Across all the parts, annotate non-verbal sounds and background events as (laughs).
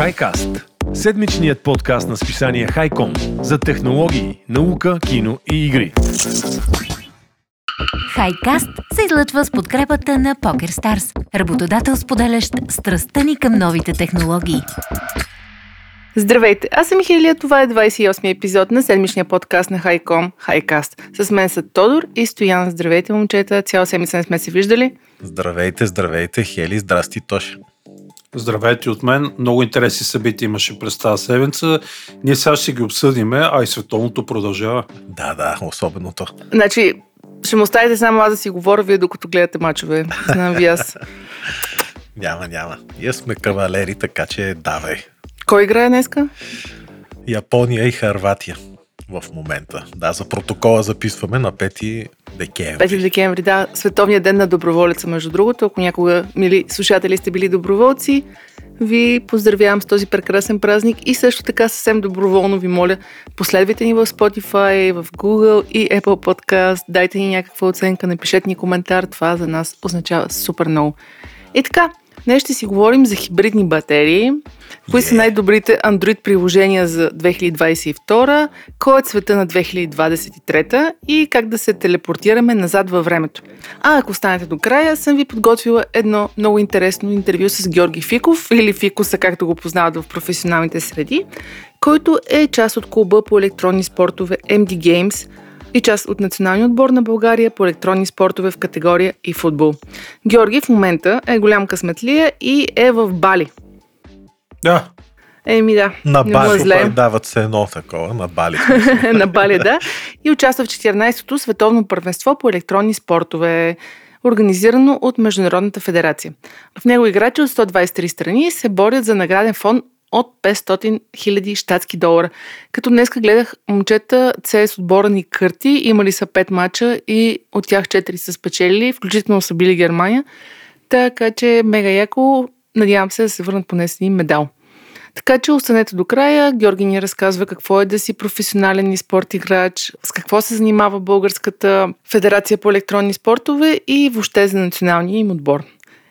HiCast – седмичният подкаст на списание Хайком за технологии, наука, кино и игри. Хайкаст се излъчва с подкрепата на PokerStars, работодател споделящ страстта ни към новите технологии. Здравейте, аз съм Михайлия, това е 28 епизод на седмичния подкаст на Хайком, Хайкаст. С мен са Тодор и Стоян. Здравейте, момчета, цяла седмица не сме се виждали. Здравейте, здравейте, Хели, здрасти, Тош. Здравейте от мен. Много интересни събития имаше през тази седмица. Ние сега ще ги обсъдиме, а и световното продължава. Да, да, особеното. Значи, ще му оставите само аз да си говоря, вие докато гледате мачове. Знам ви аз. (laughs) няма, няма. Ние сме кавалери, така че давай. Кой играе днеска? Япония и Харватия в момента. Да, за протокола записваме на 5 декември. 5 декември, да. Световният ден на доброволеца, между другото. Ако някога, мили слушатели, сте били доброволци, ви поздравявам с този прекрасен празник и също така съвсем доброволно ви моля, последвайте ни в Spotify, в Google и Apple Podcast, дайте ни някаква оценка, напишете ни коментар, това за нас означава супер много. И така, Днес ще си говорим за хибридни батерии, кои са най-добрите Android приложения за 2022, кой е цвета на 2023 и как да се телепортираме назад във времето. А ако останете до края, съм ви подготвила едно много интересно интервю с Георги Фиков, или Фикуса, както го познават в професионалните среди, който е част от клуба по електронни спортове MD Games – и част от националния отбор на България по електронни спортове в категория и футбол. Георги в момента е голям късметлия и е в Бали. Да. Еми да. На Бали дават се едно такова, на Бали. (laughs) на Бали, да. И участва в 14-то световно първенство по електронни спортове, организирано от Международната федерация. В него играчи от 123 страни се борят за награден фонд от 500 000 щатски долара. Като днеска гледах момчета CS отбора ни Кърти, имали са 5 мача и от тях 4 са спечелили, включително са били Германия. Така че мега яко, надявам се да се върнат поне с един медал. Така че останете до края. Георги ни разказва какво е да си професионален и спорт играч, с какво се занимава Българската федерация по електронни спортове и въобще за националния им отбор.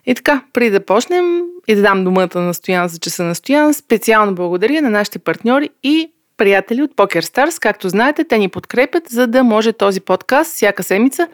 И така, преди да почнем и да дам думата на Стоян за часа на Стоян, специално благодаря на нашите партньори и приятели от PokerStars. Както знаете, те ни подкрепят, за да може този подкаст всяка седмица,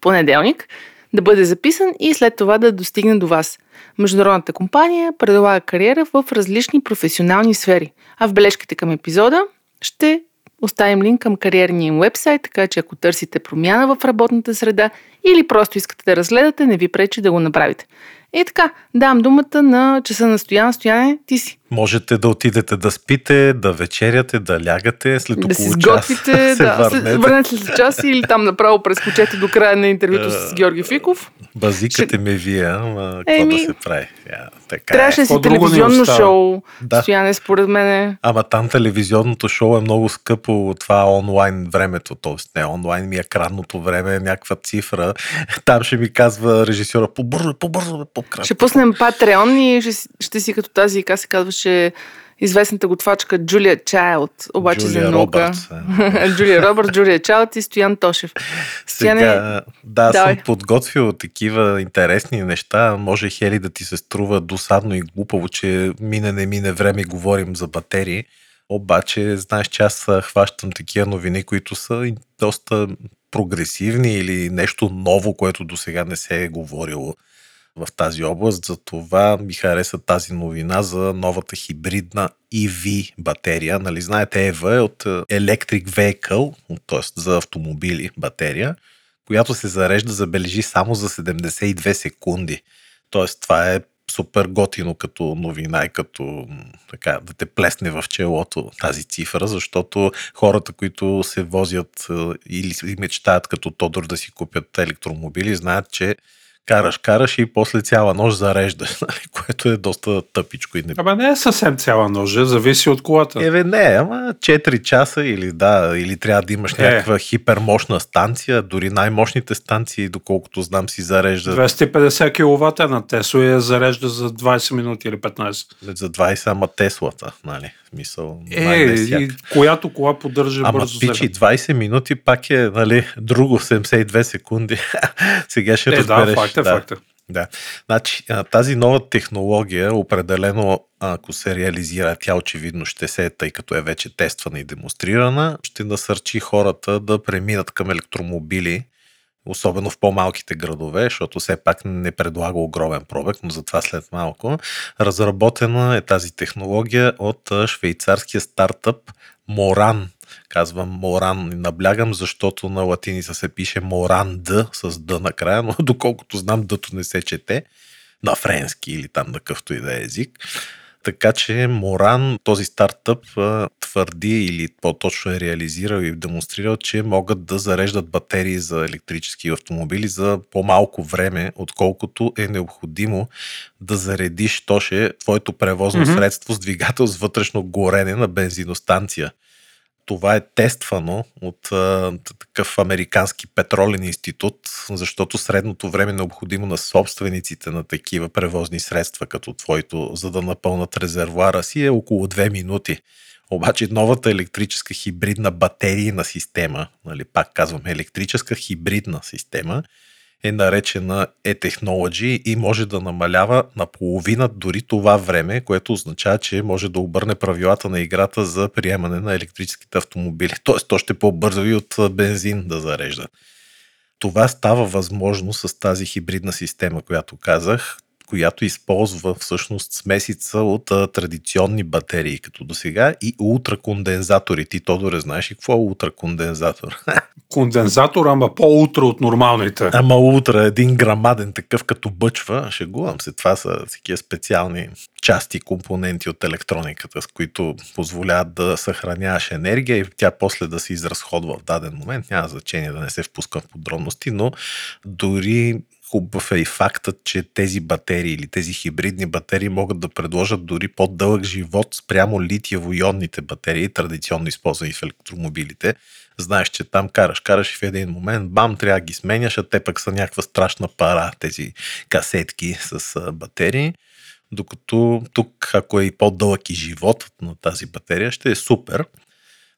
понеделник, да бъде записан и след това да достигне до вас. Международната компания предлага кариера в различни професионални сфери, а в бележките към епизода ще оставим линк към кариерния им вебсайт, така че ако търсите промяна в работната среда или просто искате да разгледате, не ви пречи да го направите. И така, дам думата на часа на Стоян. Стояне, ти си. Можете да отидете да спите, да вечеряте, да лягате, след около да си час сготвите, се да, върнете. след, върнете след час или там направо прескочете до края на интервюто с Георги Фиков. Базикате Ще- ме вие, ама какво Еми, да се прави? Я, така Трябваше е. да си телевизионно шоу. Да. Стояне, според мен. Ама там телевизионното шоу е много скъпо, това онлайн времето, т.е. не онлайн ми е екранното време, е някаква цифра. Там ще ми казва режисьора, побързо, побързо, по-кратко. Ще пуснем Patreon и ще, си- ще си като тази, как се казваше, известната готвачка Джулия Чайлд, обаче Джулия за наука. Робъртс, е. (laughs) Джулия Робърт, Джулия Чайлд и Стоян Тошев. Стояне, Сега, да, давай. съм подготвил такива интересни неща. Може Хели да ти се струва досадно и глупаво, че мине не мине време говорим за батерии. Обаче, знаеш, че аз хващам такива новини, които са доста прогресивни или нещо ново, което до сега не се е говорило в тази област. Затова ми хареса тази новина за новата хибридна EV батерия. Нали, знаете, EV е от е, Electric Vehicle, т.е. за автомобили батерия, която се зарежда, забележи, само за 72 секунди. Тоест, това е супер готино като новина и като така, да те плесне в челото тази цифра, защото хората, които се возят е, или мечтаят като Тодор да си купят електромобили, знаят, че караш, караш и после цяла нощ зареждаш, (laughs) нали, което е доста тъпичко и не Абе не е съвсем цяла ножа, зависи от колата. Еве не, ама 4 часа или да, или трябва да имаш Е. някаква хипермощна станция, дори най-мощните станции, доколкото знам, си зареждат 250 кВт е на Тесла я зарежда за 20 минути или 15. за 20, ама Теслата, нали? В Смисъл, Е, и която кола поддържа Ама бързо пичи, заряд. 20 минути пак е, нали, друго 72 секунди. (laughs) Сега ще Е, да, разбереш. факт е, факт е. Да. Значи, тази нова технология, определено, ако се реализира, тя очевидно ще се, тъй като е вече тествана и демонстрирана, ще насърчи хората да преминат към електромобили, особено в по-малките градове, защото все пак не предлага огромен пробег, но затова след малко. Разработена е тази технология от швейцарския стартъп Моран. Казвам Моран и наблягам, защото на латиница се пише Моран Д с Д накрая, но (laughs) доколкото знам Дъто не се чете на френски или там на къвто и да е език. Така че Моран, този стартъп, твърди или по-точно е реализирал и демонстрирал, че могат да зареждат батерии за електрически автомобили за по-малко време, отколкото е необходимо да заредиш тоше твоето превозно mm-hmm. средство с двигател с вътрешно горене на бензиностанция това е тествано от а, такъв американски петролен институт, защото средното време необходимо на собствениците на такива превозни средства, като твоето, за да напълнат резервуара си, е около 2 минути. Обаче новата електрическа хибридна батерийна система, нали, пак казвам електрическа хибридна система, е наречена e-technology и може да намалява наполовина дори това време, което означава, че може да обърне правилата на играта за приемане на електрическите автомобили. Тоест, то ще е по-бързо и от бензин да зарежда. Това става възможно с тази хибридна система, която казах, която използва всъщност смесица от а, традиционни батерии, като до сега, и ултракондензатори. Ти, Тодоре, знаеш ли какво е ултракондензатор? (laughs) Кондензатор, ама по-утра от нормалните. Ама утра, един грамаден такъв като бъчва, шегувам се. Това са такива специални части, компоненти от електрониката, с които позволяват да съхраняваш енергия и тя после да се изразходва в даден момент. Няма значение да не се впускам в подробности, но дори Хубав е и фактът, че тези батерии или тези хибридни батерии могат да предложат дори по-дълъг живот спрямо литиево-ионните батерии, традиционно използвани в електромобилите. Знаеш, че там караш, караш и в един момент, бам, трябва да ги сменяш, а те пък са някаква страшна пара, тези касетки с батерии. Докато тук, ако е и по-дълъг и животът на тази батерия, ще е супер.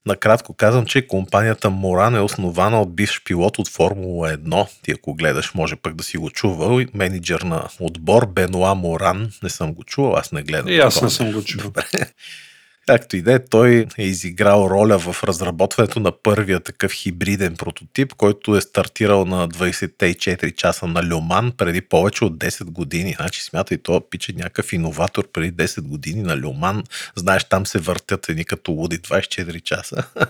Накратко казвам, че компанията Моран е основана от бивш пилот от Формула 1. Ти ако гледаш, може пък да си го чувал. Менеджер на отбор Бенуа Моран. Не съм го чувал, аз не гледам. И аз не съм го чувал. Добре. Както и да е, той е изиграл роля в разработването на първия такъв хибриден прототип, който е стартирал на 24 часа на Люман преди повече от 10 години. Значи смятай, това пиче някакъв иноватор преди 10 години на Люман. Знаеш, там се въртят едни като луди 24 часа. (laughs)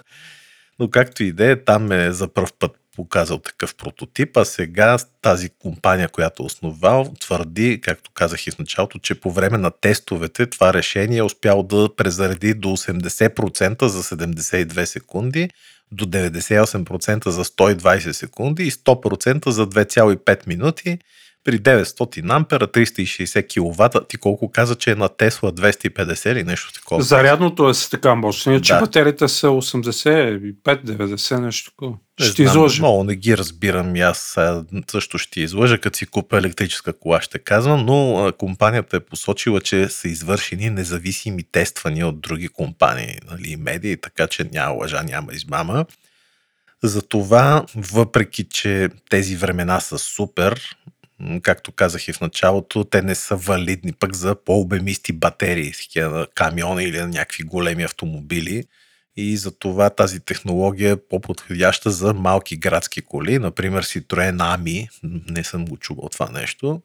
Но както и да е, там е за първ път показал такъв прототип, а сега тази компания, която е основал, твърди, както казах и в началото, че по време на тестовете това решение е успял да презареди до 80% за 72 секунди, до 98% за 120 секунди и 100% за 2,5 минути при 900 ампера, 360 кВт. Ти колко каза, че е на Тесла 250 или нещо такова? Зарядното е с така мощно, че да. батериите са 85-90, нещо такова. Ще изложи. Много не ги разбирам и аз също ще излъжа, като си купа електрическа кола, ще казвам, но компанията е посочила, че са извършени независими тествания от други компании, нали, медии, така че няма лъжа, няма измама. Затова, въпреки че тези времена са супер, както казах и в началото, те не са валидни пък за по-обемисти батерии, на камиони или на някакви големи автомобили. И за това тази технология е по-подходяща за малки градски коли, например Citroen Ami, не съм го чувал това нещо,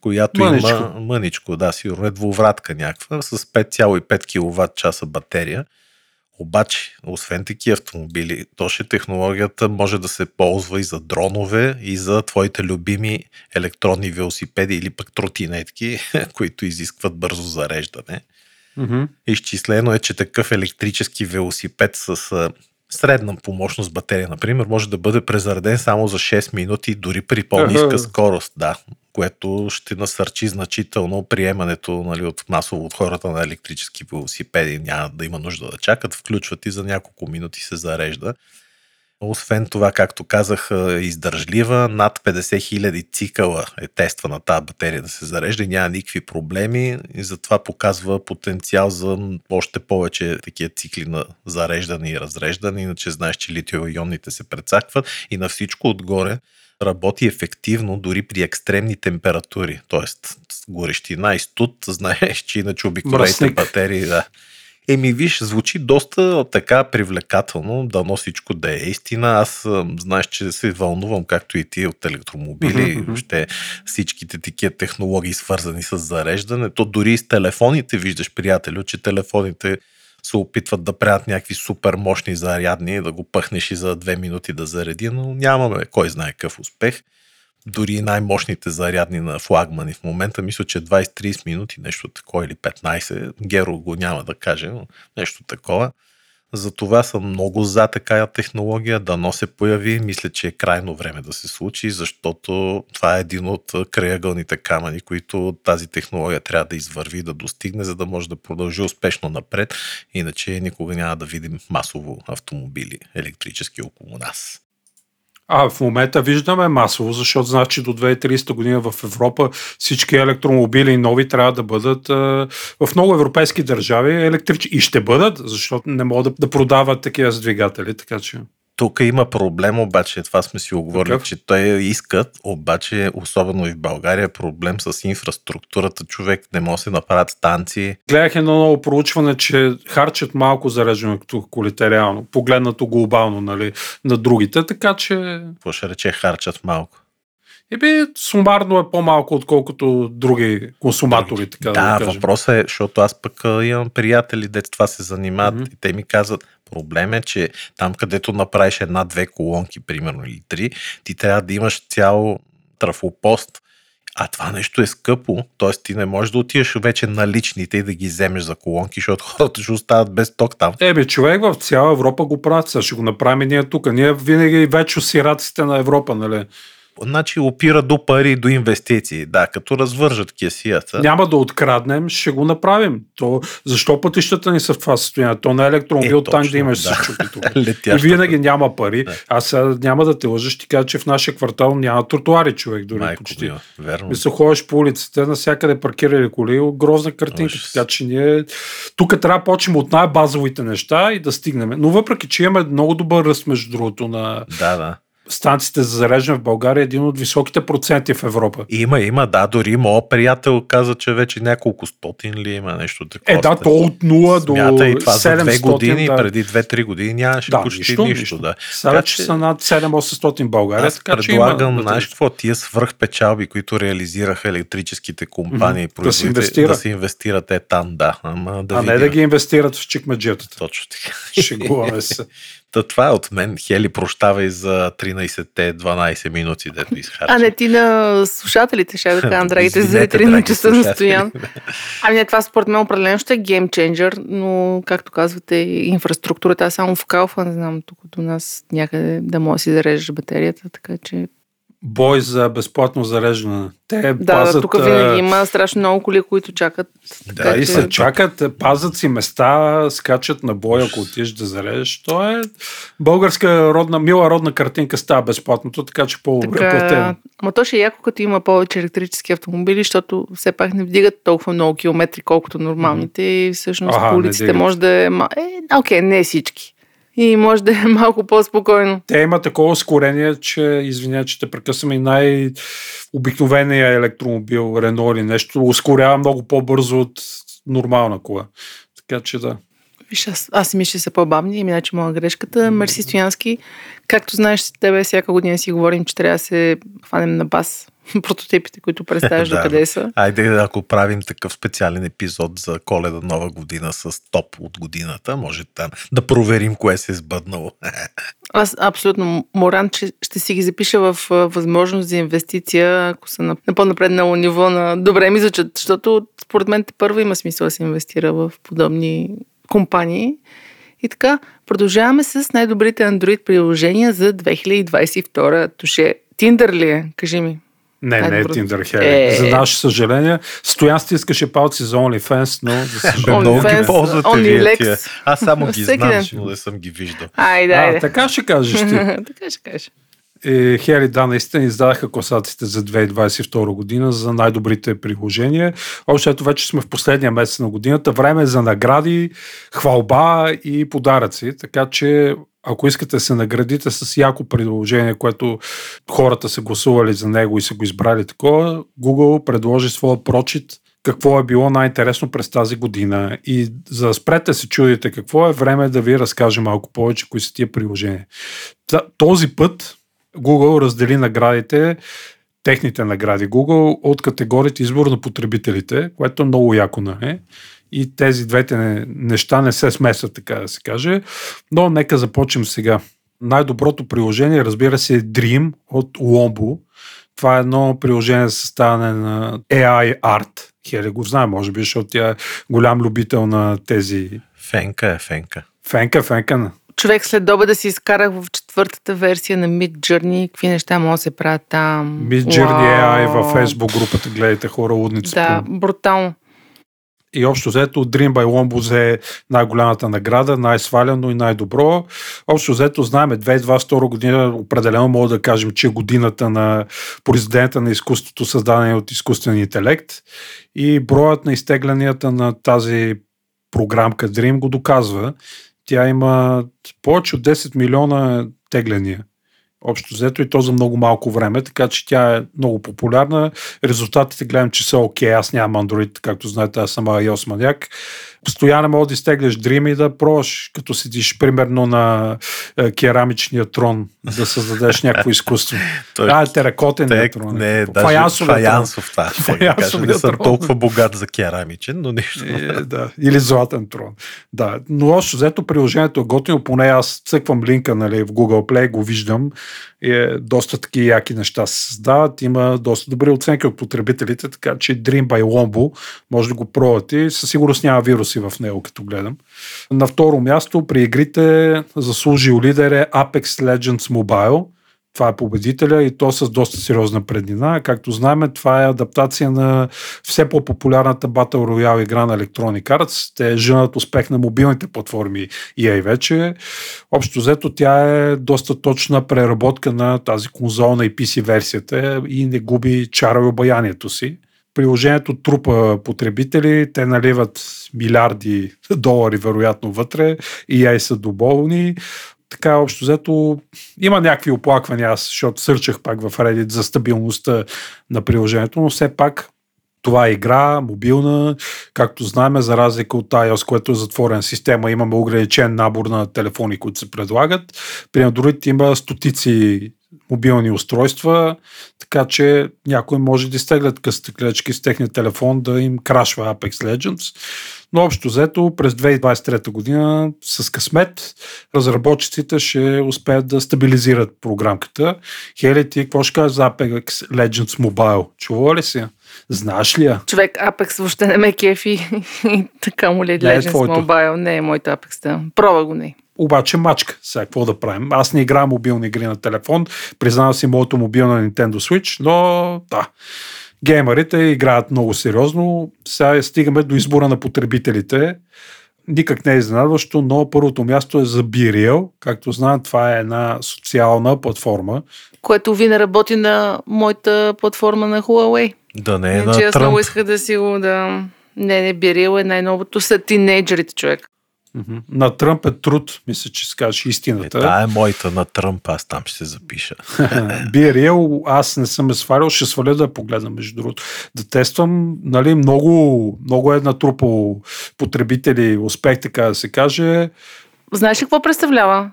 която мъничко. има мъничко, да, сигурно е двувратка някаква, с 5,5 кВт часа батерия обаче, освен такива автомобили, точно технологията може да се ползва и за дронове, и за твоите любими електронни велосипеди или пък тротинетки, (laughs) които изискват бързо зареждане. Mm-hmm. Изчислено е, че такъв електрически велосипед с средна помощност батерия, например, може да бъде презареден само за 6 минути, дори при по-ниска скорост. Да, което ще насърчи значително приемането нали, от масово от хората на електрически велосипеди. Няма да има нужда да чакат, включват и за няколко минути се зарежда. Освен това, както казах, е издържлива. Над 50 000 цикъла е тествана тази батерия да се зарежда и няма никакви проблеми и затова показва потенциал за още повече такива цикли на зареждане и разреждане. Иначе знаеш, че литио-ионните се прецакват и на всичко отгоре работи ефективно дори при екстремни температури, т.е. горещина и студ, (laughs) знаеш, че иначе обикновените батерии, да. Еми, виж, звучи доста така привлекателно, дано всичко да е истина. Аз знаеш, че се вълнувам, както и ти, от електромобили, мгм. въобще всичките такива технологии, свързани с зареждане. То дори и с телефоните, виждаш, приятелю, че телефоните се опитват да правят някакви супер мощни зарядни, да го пъхнеш и за две минути да зареди, но нямаме кой знае какъв успех. Дори най-мощните зарядни на флагмани в момента, мисля, че 20-30 минути, нещо такова или 15, Геро го няма да каже, но нещо такова. Затова съм много за такава технология, дано се появи. Мисля, че е крайно време да се случи, защото това е един от краягълните камъни, които тази технология трябва да извърви, да достигне, за да може да продължи успешно напред. Иначе никога няма да видим масово автомобили електрически около нас. А в момента виждаме масово, защото значи до 2030 година в Европа всички електромобили нови трябва да бъдат а, в много европейски държави електрични. И ще бъдат, защото не могат да, да продават такива с двигатели, така че... Тук има проблем, обаче, това сме си оговорили, Какъв? че те искат, обаче, особено и в България, е проблем с инфраструктурата. Човек не може да се направят станции. Гледах едно ново проучване, че харчат малко зареждане като колите реално, погледнато глобално нали, на другите, така че Какво ще рече харчат малко? еби, сумарно е по-малко, отколкото други консуматори, така да, да, въпросът е, защото аз пък имам приятели, дето това се занимават Мгм. и те ми казват, проблем е, че там където направиш една-две колонки, примерно, или три, ти трябва да имаш цял трафопост. А това нещо е скъпо, т.е. ти не можеш да отидеш вече на личните и да ги вземеш за колонки, защото (laughs) хората ще остават без ток там. Ебе, човек в цяла Европа го правят, сега ще го направим ние тук. Ние винаги вече сираците на Европа, нали? Значи опира до пари, до инвестиции. Да, като развържат кесията. Няма да откраднем, ще го направим. То, защо пътищата ни са в това състояние? То на електромобил Е, точно, да имаш да. тук. (laughs) И винаги няма пари. Да. Аз сега няма да те лъжа, ще ти кажа, че в нашия квартал няма тротуари човек дори Майко почти. мила, верно. Мисля, ходиш по улиците, навсякъде паркирали коли, грозна картинка, Ужас. така че ние тук трябва да почнем от най-базовите неща и да стигнем. Но въпреки, че имаме много добър ръст, между другото, на Да, да. Станциите за зареждане в България, е един от високите проценти в Европа. Има, има, да, дори моят приятел каза, че вече няколко стотин ли има нещо такова. Е, да, то от 0 до Смята и това 700. за две години, да. преди 2-3 години нямаше Да, почти нищо, нищо. нищо. Да. Сега Така че че- са над 7-800 в България. Аз така, предлагам, има, знаеш какво, тия свръхпечалби, които реализираха електрическите компании, Мгм. Да се инвестира. да се инвестират е там, да. Ама да а не видим. да ги инвестират в чикмеджетата. Точно така. Шегуваме се. (laughs) Та това е от мен. Хели, прощавай за 13-те 12 минути, дето изхарчи. А не ти на слушателите, ще да кажа, драгите зрители на часа на стоян. Ами не, това според мен определено ще е геймченджър, но както казвате, инфраструктурата е само в калфа, не знам тук до нас някъде да може да си зареждаш батерията, така че Бой за безплатно зареждане. Те да, пазят, тук винаги има страшно много коли, които чакат. Да, така и че- се чакат, пазят си места, скачат на бой, ако отидеш да зарежеш. То е българска родна, мила родна картинка става безплатното, така че по-добре Така, платено. ама то ще е яко, като има повече електрически автомобили, защото все пак не вдигат толкова много километри, колкото нормалните и всъщност Аха, по улиците може да е... ма- Е, окей, не всички. И може да е (laughs) малко по-спокойно. Те има такова ускорение, че, извиня, че те прекъсваме и най-обикновения електромобил, Рено или нещо, ускорява много по-бързо от нормална кола. Така че да. Виж, аз, аз мисля, че са по-бавни, иначе че моя грешката. Мерси Стоянски, както знаеш, с тебе всяка година си говорим, че трябва да се хванем на бас (laughs) прототипите, които представяш (laughs) Да. до къде са. Айде, ако правим такъв специален епизод за коледа нова година с топ от годината, може там да проверим кое се е сбъднало. (laughs) Аз абсолютно моран, че ще си ги запиша в възможност за инвестиция, ако са на, на по-напреднало ниво на добре ми звучат, защото според мен те първо има смисъл да се инвестира в подобни компании. И така, продължаваме с най-добрите Android приложения за 2022. Туше, Tinder ли е? Кажи ми. Не, не е. Tinder Хели. Е. За наше съжаление. Стоян стискаше палци за OnlyFans, но за съжаление. Много ги ползвате вие тия. Аз само ги знам, но не съм ги виждал. Айде, А, айде. така ще кажеш ти. (laughs) така ще кажеш. И Хели, да, наистина издадаха класациите за 2022 година за най-добрите приложения. Общо ето вече сме в последния месец на годината. Време е за награди, хвалба и подаръци. Така че Ако искате да се наградите с яко приложение, което хората са гласували за него и са го избрали такова, Google предложи своя прочит какво е било най-интересно през тази година. И за да спрете се чудите какво е време да ви разкажа малко повече кои са тия приложения. Този път Google раздели наградите техните награди Google от категорията избор на потребителите, което е много яко, нали? И тези двете неща не се смесват, така да се каже. Но нека започнем сега. Най-доброто приложение, разбира се, е Dream от Wombo. Това е едно приложение за съставане на AI Art. Хели го знае, може би, защото тя е голям любител на тези... Фенка е, фенка. Фенка, фенка човек след доба да си изкарах в четвъртата версия на Mid Journey, какви неща могат да се правят там. Mid Journey AI във Facebook групата, гледайте хора, лудници. Да, брутално. И общо взето Dream by Lombo взе най-голямата награда, най-свалено и най-добро. Общо взето знаеме 2022 година определено мога да кажем, че е годината на произведенията на изкуството, създадени от изкуствен интелект и броят на изтеглянията на тази програмка Dream го доказва. Тя има повече от 10 милиона тегляния. Общо взето и то за много малко време, така че тя е много популярна. Резултатите гледам, че са окей. Okay. Аз нямам Android, както знаете, аз съм iOS маняк. Постоянно мога да изтегляш Dream и да пробваш, като седиш примерно на е, керамичния трон, да създадеш някакво изкуство. (laughs) Той, а, теракотен трон. Не, фаянсов, фаянсов, да. Фаянсов не съм толкова богат за керамичен, но нищо. Е, да. Или златен трон. Да. Но още взето приложението е готино, поне аз цъквам линка нали, в Google Play, го виждам. Е, доста таки яки неща се създават. Има доста добри оценки от потребителите, така че Dream by Lombo може да го пробвате. Със сигурност няма вируси в него, като гледам. На второ място при игрите заслужил лидер е Apex Legends Mobile. Това е победителя и то с доста сериозна преднина. Както знаем, това е адаптация на все по-популярната Battle Royale игра на Electronic Arts. Те женат успех на мобилните платформи EA вече. Общо взето тя е доста точна преработка на тази конзолна и PC версията и не губи чара и обаянието си приложението трупа потребители, те наливат милиарди долари вероятно вътре и яй са доболни. Така, общо взето, има някакви оплаквания, аз, защото сърчах пак в Reddit за стабилността на приложението, но все пак това е игра, мобилна, както знаем, за разлика от iOS, което е затворена система, имаме ограничен набор на телефони, които се предлагат. При Android има стотици мобилни устройства, така че някой може да изтеглят късите клечки с техния телефон да им крашва Apex Legends. Но общо взето през 2023 година с късмет разработчиците ще успеят да стабилизират програмката. Хели, ти какво ще кажеш за Apex Legends Mobile? Чува ли си? Знаеш ли я? Човек, Apex въобще не ме кефи. (laughs) така му ли е Legends Mobile? Не е моята Apex. Да. Проба го не обаче мачка. Сега какво да правим? Аз не играя мобилни игри на телефон, признавам си моето мобилно на Nintendo Switch, но да. Геймерите играят много сериозно. Сега стигаме до избора на потребителите. Никак не е изненадващо, но първото място е за BeReal. Както знаем, това е една социална платформа. Което ви не работи на моята платформа на Huawei. Да не е не, на че аз Тръмп. много исках да си го да... Не, не, BeReal е най-новото са тинейджерите, човек. На Тръмп е труд, мисля, че скажеш истината. Е, та е моята на Тръмп, аз там ще се запиша. (laughs) Би реал, аз не съм е свалял, ще сваля да погледна, между другото. Да тествам, нали, много, много е натрупал потребители, успех, така да се каже. Знаеш ли какво представлява?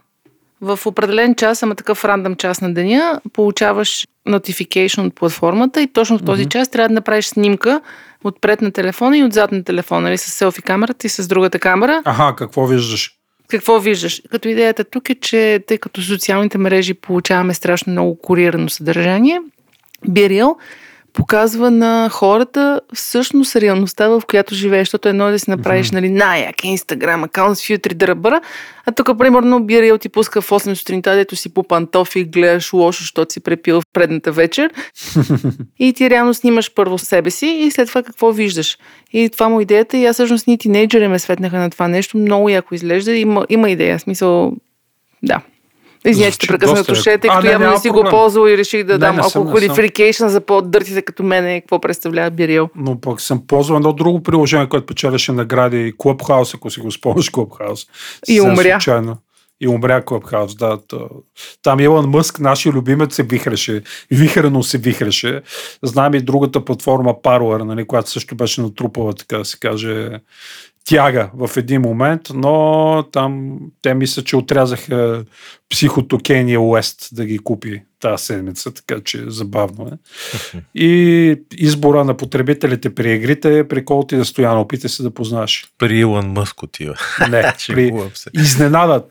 В определен час, ама такъв рандъм час на деня, получаваш notification от платформата и точно в този mm-hmm. час трябва да направиш снимка отпред на телефона и отзад на телефона, нали, с селфи камерата и с другата камера. Аха, какво виждаш? Какво виждаш? Като идеята тук е, че тъй като социалните мрежи получаваме страшно много курирано съдържание, Бирил показва на хората всъщност реалността, в която живееш, защото едно е да си направиш mm-hmm. нали, най-як инстаграм акаунт с фютри дръбъра, а тук примерно Бирил ти пуска в 8 сутринта, дето си по пантофи гледаш лошо, защото си препил в предната вечер (laughs) и ти реално снимаш първо себе си и след това какво виждаш. И това му идеята и аз всъщност ни тинейджери ме светнаха на това нещо, много яко изглежда, има, има идея, смисъл, да. Извинете, че прекъснато ушете, тъй като явно не си проблем. го ползвал и реших да не, дам малко qualification за по-дъртите като мене, какво представлява Бирил. Но пък съм ползвал едно друго приложение, което печеляше награди Clubhouse, ако си го спомняш Clubhouse. И умря. Случайно. И умря Клабхаус, да. То, там Илон Мъск, нашия любимец, се вихреше. Вихрено се вихреше. Знаем и другата платформа Parler, нали, която също беше натрупала, така да се каже, тяга в един момент, но там те мисля, че отрязаха психото Кения Уест да ги купи тази седмица, така че забавно е. И избора на потребителите при игрите е при колко ти да стоя, опитай се да познаеш. При Илон Мъск отива. (laughs) Не, при изненада,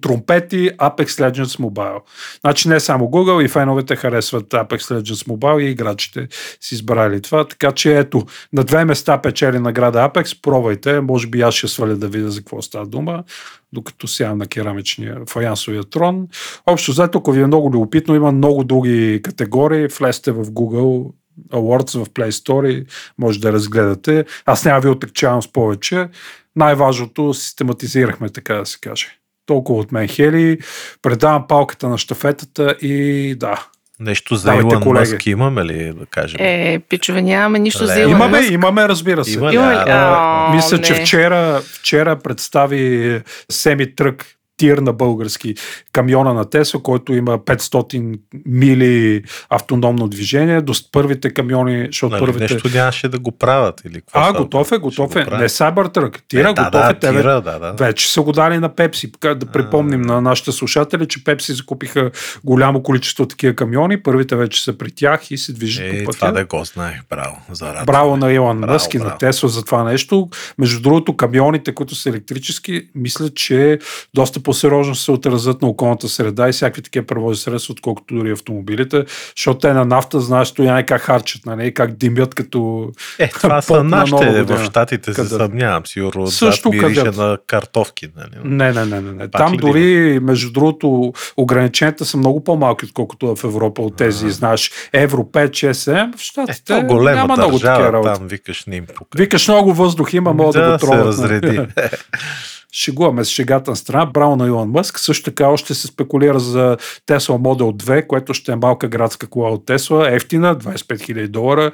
тромпети, Apex Legends Mobile. Значи не само Google и феновете харесват Apex Legends Mobile и играчите си избрали това, така че ето, на две места печели награда Apex, пробвайте, може би аз ще сваля да видя за какво става дума, докато сядам на керамичния фаянсовия трон. Общо взето, ако ви е много любопитно, има много други категории, влезте в Google Awards в Play Store може да разгледате. Аз няма ви отекчавам с повече. Най-важното систематизирахме, така да се каже. Толкова от мен, Хели. Предавам палката на штафетата и да. Нещо за Давайте, Илон колеги. Мъск имаме ли, да кажем? Е, пичове, нямаме нищо за Ле, Илон Имаме, Мъск. имаме, разбира се. Има ли? А, А, Мисля, че не. вчера, вчера представи Семи Трък тир на български камиона на Тесла, който има 500 мили автономно движение. До първите камиони, защото Нали, първите... Нещо нямаше да го правят или какво А, готов е, готов го е. Не Cybertruck. Тира, Е, да, готов да, е. Те тира, да, да. Вече са го дали на Пепси. Да припомним на нашите слушатели, че Пепси закупиха голямо количество такива камиони. Първите вече са при тях и се движат Е, по това пътя. да го знаех. Браво. За радване. Браво на Илон Мъск и на. Тесла за това нещо. Между другото, камионите, които са електрически, мисля, че доста по-сериозно се отразят на околната среда и всякакви такива превози средства, отколкото дори автомобилите, защото те на нафта, знаеш, стояне как харчат, нали, как димят като Е, (laughs) това са на нашите. Нова В. Штатите се съмнявам. Сигурно Също където. на картофки. Нали? Не, не, не, не. не. Там дори, между другото, ограниченията са много по-малки, отколкото в Европа от тези, знаеш, Евро 5, 6, 7. В Е, Щатите то голема няма много такива работи. там викаш не им. Викаш много въздух има, мога да, да, го се троват. разреди. (laughs) Шегуваме с шегата на страна. Браво на Илон Мъск. Също така още се спекулира за Tesla Model 2, което ще е малка градска кола от Tesla. Ефтина, 25 000 долара.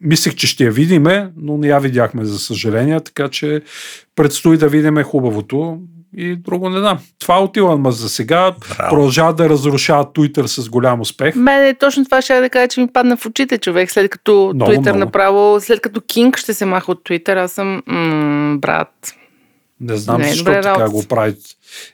Мислех, че ще я видиме, но не я видяхме, за съжаление, така че предстои да видиме хубавото и друго не знам. Това от Илон Мъск за сега. Браво. Продължава да разрушава Twitter с голям успех. Мене точно това ще да кажа, че ми падна в очите човек, след като Много, Twitter много. направо, след като Кинг ще се маха от Twitter, аз съм, м- брат. Не знам Не е защо добре така работа. го прави.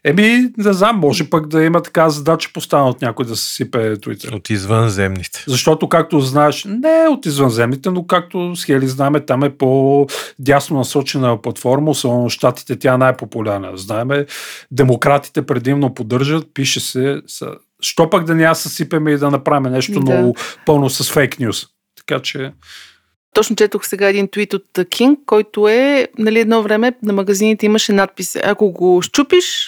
Еми, не знам, може пък да има така задача постана от някой да се сипе Twitter. От извънземните. Защото, както знаеш, не от извънземните, но както с Хели знаеме, там е по-дясно насочена платформа, особено в Штатите тя е най-популярна. Знаеме, демократите предимно поддържат, пише се, са... що пък да не я съсипеме и да направим нещо Да. много пълно с фейк нюз. Така че, Точно четох сега един твит от Кинг, който е, нали, едно време на магазините имаше надпис, ако го щупиш,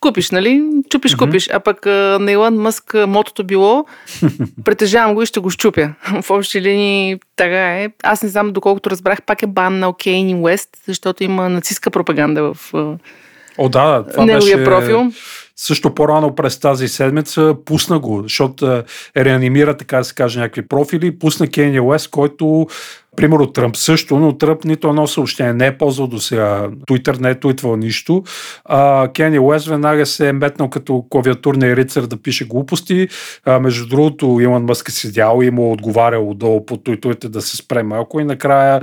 купиш, нали? Чупиш, Мгм. купиш. А пък на Илон Мъск мотото било, (laughs) притежавам го и ще го щупя. В общи линии така е. Аз не знам, доколкото разбрах, пак е бан на Кейни Уест, защото има нацистска пропаганда в о да, това неговия беше... профил. Също по-рано през тази седмица пусна го, защото е, реанимира, така да се каже, някакви профили. Пусна Кения Уест, който Примерно Тръмп също, но Тръмп нито едно съобщение не е ползвал до сега. Туитър не е туитвал нищо. А, Кени Уест веднага се е метнал като клавиатурния рицар да пише глупости. А, между другото, Илон Мъск е седял и му е отговарял отдолу по туитовете да се спре малко и накрая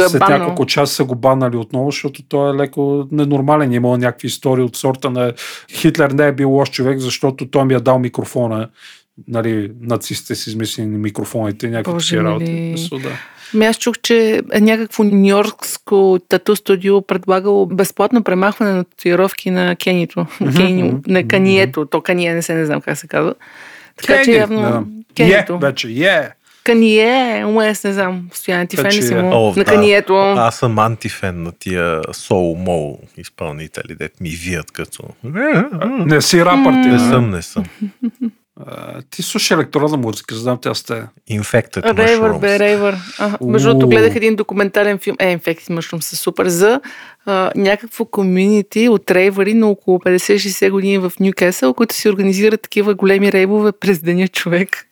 е след няколко часа са го баннали отново, защото той е леко ненормален. Имал някакви истории от сорта на Хитлер не е бил лош човек, защото той ми е дал микрофона. Нали, нацистите си измислили микрофоните и някакви Боже работи. Мисля, да. Ами аз чух, че е някакво нью-йоркско тату студио предлагало безплатно премахване на татуировки на Кенито. Кени, на Канието. То Кание не се не знам как се казва. Така че Кени, явно да. Е, Кенито. вече, е. Кание, Уес, не знам. Стоян ти фен ли Вече си е. му? О, на да. Канието. Аз съм антифен на тия соу-мол изпълнители, дет ми вият като... Не си рапър ти. Не нали? съм, не съм. (laughs) Ти слушаш електронна музика, знам тя сте. Infected Рейвър, mushrooms. бе, Рейвър. Между другото, гледах един документален филм, е, Infected Mushrooms са супер, за а, някакво комюнити от рейвъри на около 50-60 години в Ньюкесъл, които си организират такива големи рейвове през деня човек.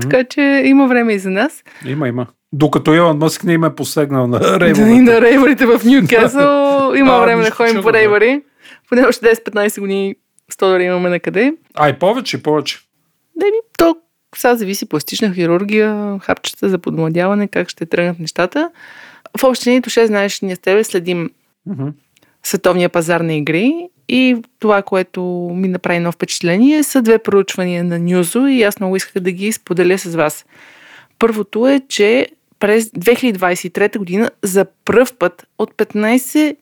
така че има време и за нас. Има, има. Докато Илон Мъск не им е посегнал на и рейвовете. на рейвърите в Ньюкесъл (laughs) има А, време да ходим по бе. рейвъри. Поне още 10-15 години 100 долара имаме на къде. А и повече, и повече. Да ми, то сега зависи пластична хирургия, хапчета за подмладяване, как ще тръгнат нещата. В общението ще знаеш, ние с тебе следим Мгм. световния пазар на игри и това, което ми направи едно впечатление, са две проучвания на Нюзо и аз много исках да ги споделя с вас. Първото е, че през 2023 година за пръв път от 15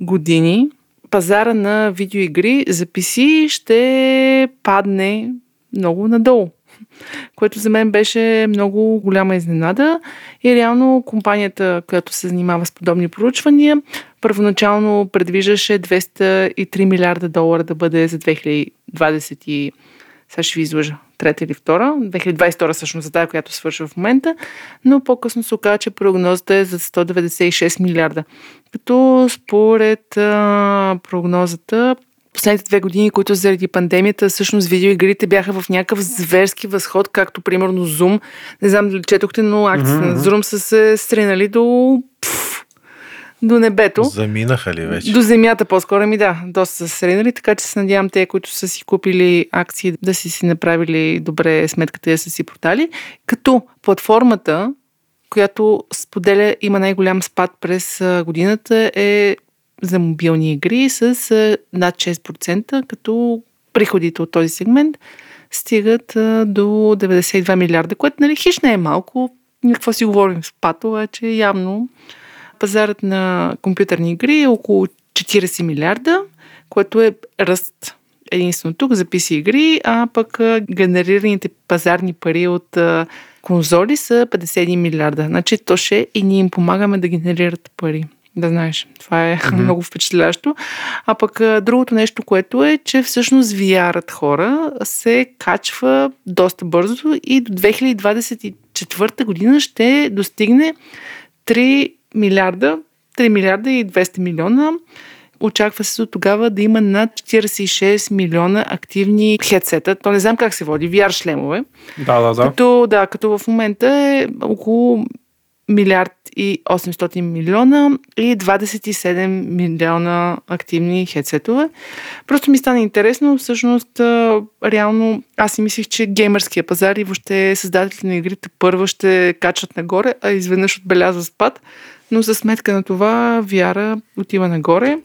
години пазара на видеоигри за PC ще падне много надолу което за мен беше много голяма изненада. И реално компанията, която се занимава с подобни проучвания, първоначално предвиждаше 203 милиарда долара да бъде за 2020 и сега ще ви излъжа, трета или втора, 2022 всъщност за тази, която свършва в момента, но по-късно се оказа, че прогнозата е за 196 милиарда. Като според а, прогнозата, последните две години, които заради пандемията, всъщност видеоигрите бяха в някакъв зверски възход, както примерно Zoom. Не знам дали четохте, но акциите Мгм, на. Zoom са се стринали до, пф, до небето. Заминаха ли вече? До земята по-скоро ми да, доста са се сринали, така че се надявам те, които са си купили акции, да си си направили добре сметката и да са си продали. Като платформата, която споделя, има най-голям спад през годината е за мобилни игри с над 6%, като приходите от този сегмент стигат до 92 милиарда, което нали, хищ не е малко. Какво си говорим с пато, а че явно пазарът на компютърни игри е около 40 милиарда, което е ръст единствено тук за PC игри, а пък генерираните пазарни пари от конзоли са 51 милиарда. Значи то ще и ние им помагаме да генерират пари. Да знаеш, това е mm-hmm. (laughs) много впечатляващо. А пък другото нещо, което е, че всъщност VR-ът хора се качва доста бързо и до 2024 година ще достигне 3 милиарда, 3 милиарда и 200 милиона. Очаква се от тогава да има над 46 милиона активни хедсета. То не знам как се води, VR шлемове. Да, да, да. Като, да, като в момента е около милиард и 800 милиона и 27 милиона активни хедсетове. Просто ми стана интересно, всъщност, реално, аз си мислих, че геймърския пазар и въобще създателите на игрите първо ще качат нагоре, а изведнъж отбелязва спад, но за сметка на това VR отива нагоре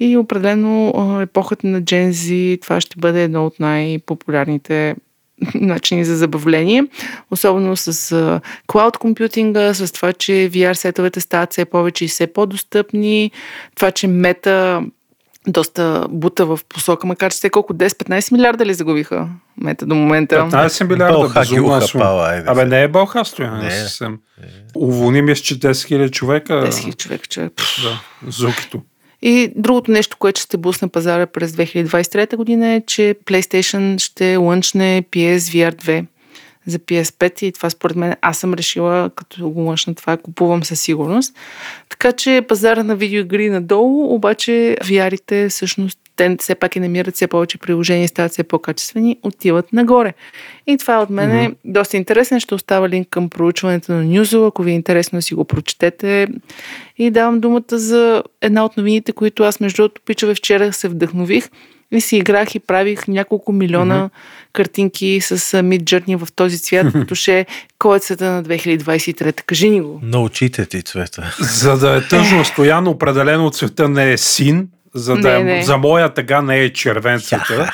и определено епохата на Z това ще бъде едно от най-популярните (laughs) начини за забавление, особено с клауд компютинга, с това, че VR сетовете стават все повече и все по-достъпни, това, че мета доста бута в посока, макар че те колко 10-15 милиарда ли загубиха мета до момента. 15 милиарда, безумна сума. Абе, не е бълха стояне Не. съвсем. Уволни ми с 40 000 човека. 10 000 човек, човек. Да, зукито. И другото нещо, което ще бусне пазара през 2023 година е, че PlayStation ще лънчне PSVR 2 за PS5 и това според мен аз съм решила, като го лънчна това, купувам със сигурност. Така че пазара на видеоигри надолу, обаче VR-ите всъщност те все пак и намират все повече приложения, стават все по-качествени, отиват нагоре. И това е от мен е доста интересен. Ще оставя линк към проучването на Нюзо, ако ви е интересно да си го прочетете. И давам думата за една от новините, които аз между другото пичове вчера се вдъхнових и си играх и правих няколко милиона mm-hmm. картинки с Mid Journey в този цвят, като ще е колецата на 2023. Кажи ни го. Научите ти цвета. За да е тъжно стояно, определено цвета не е син, за, да Не, е, не. за моя тъга не е червен цвета,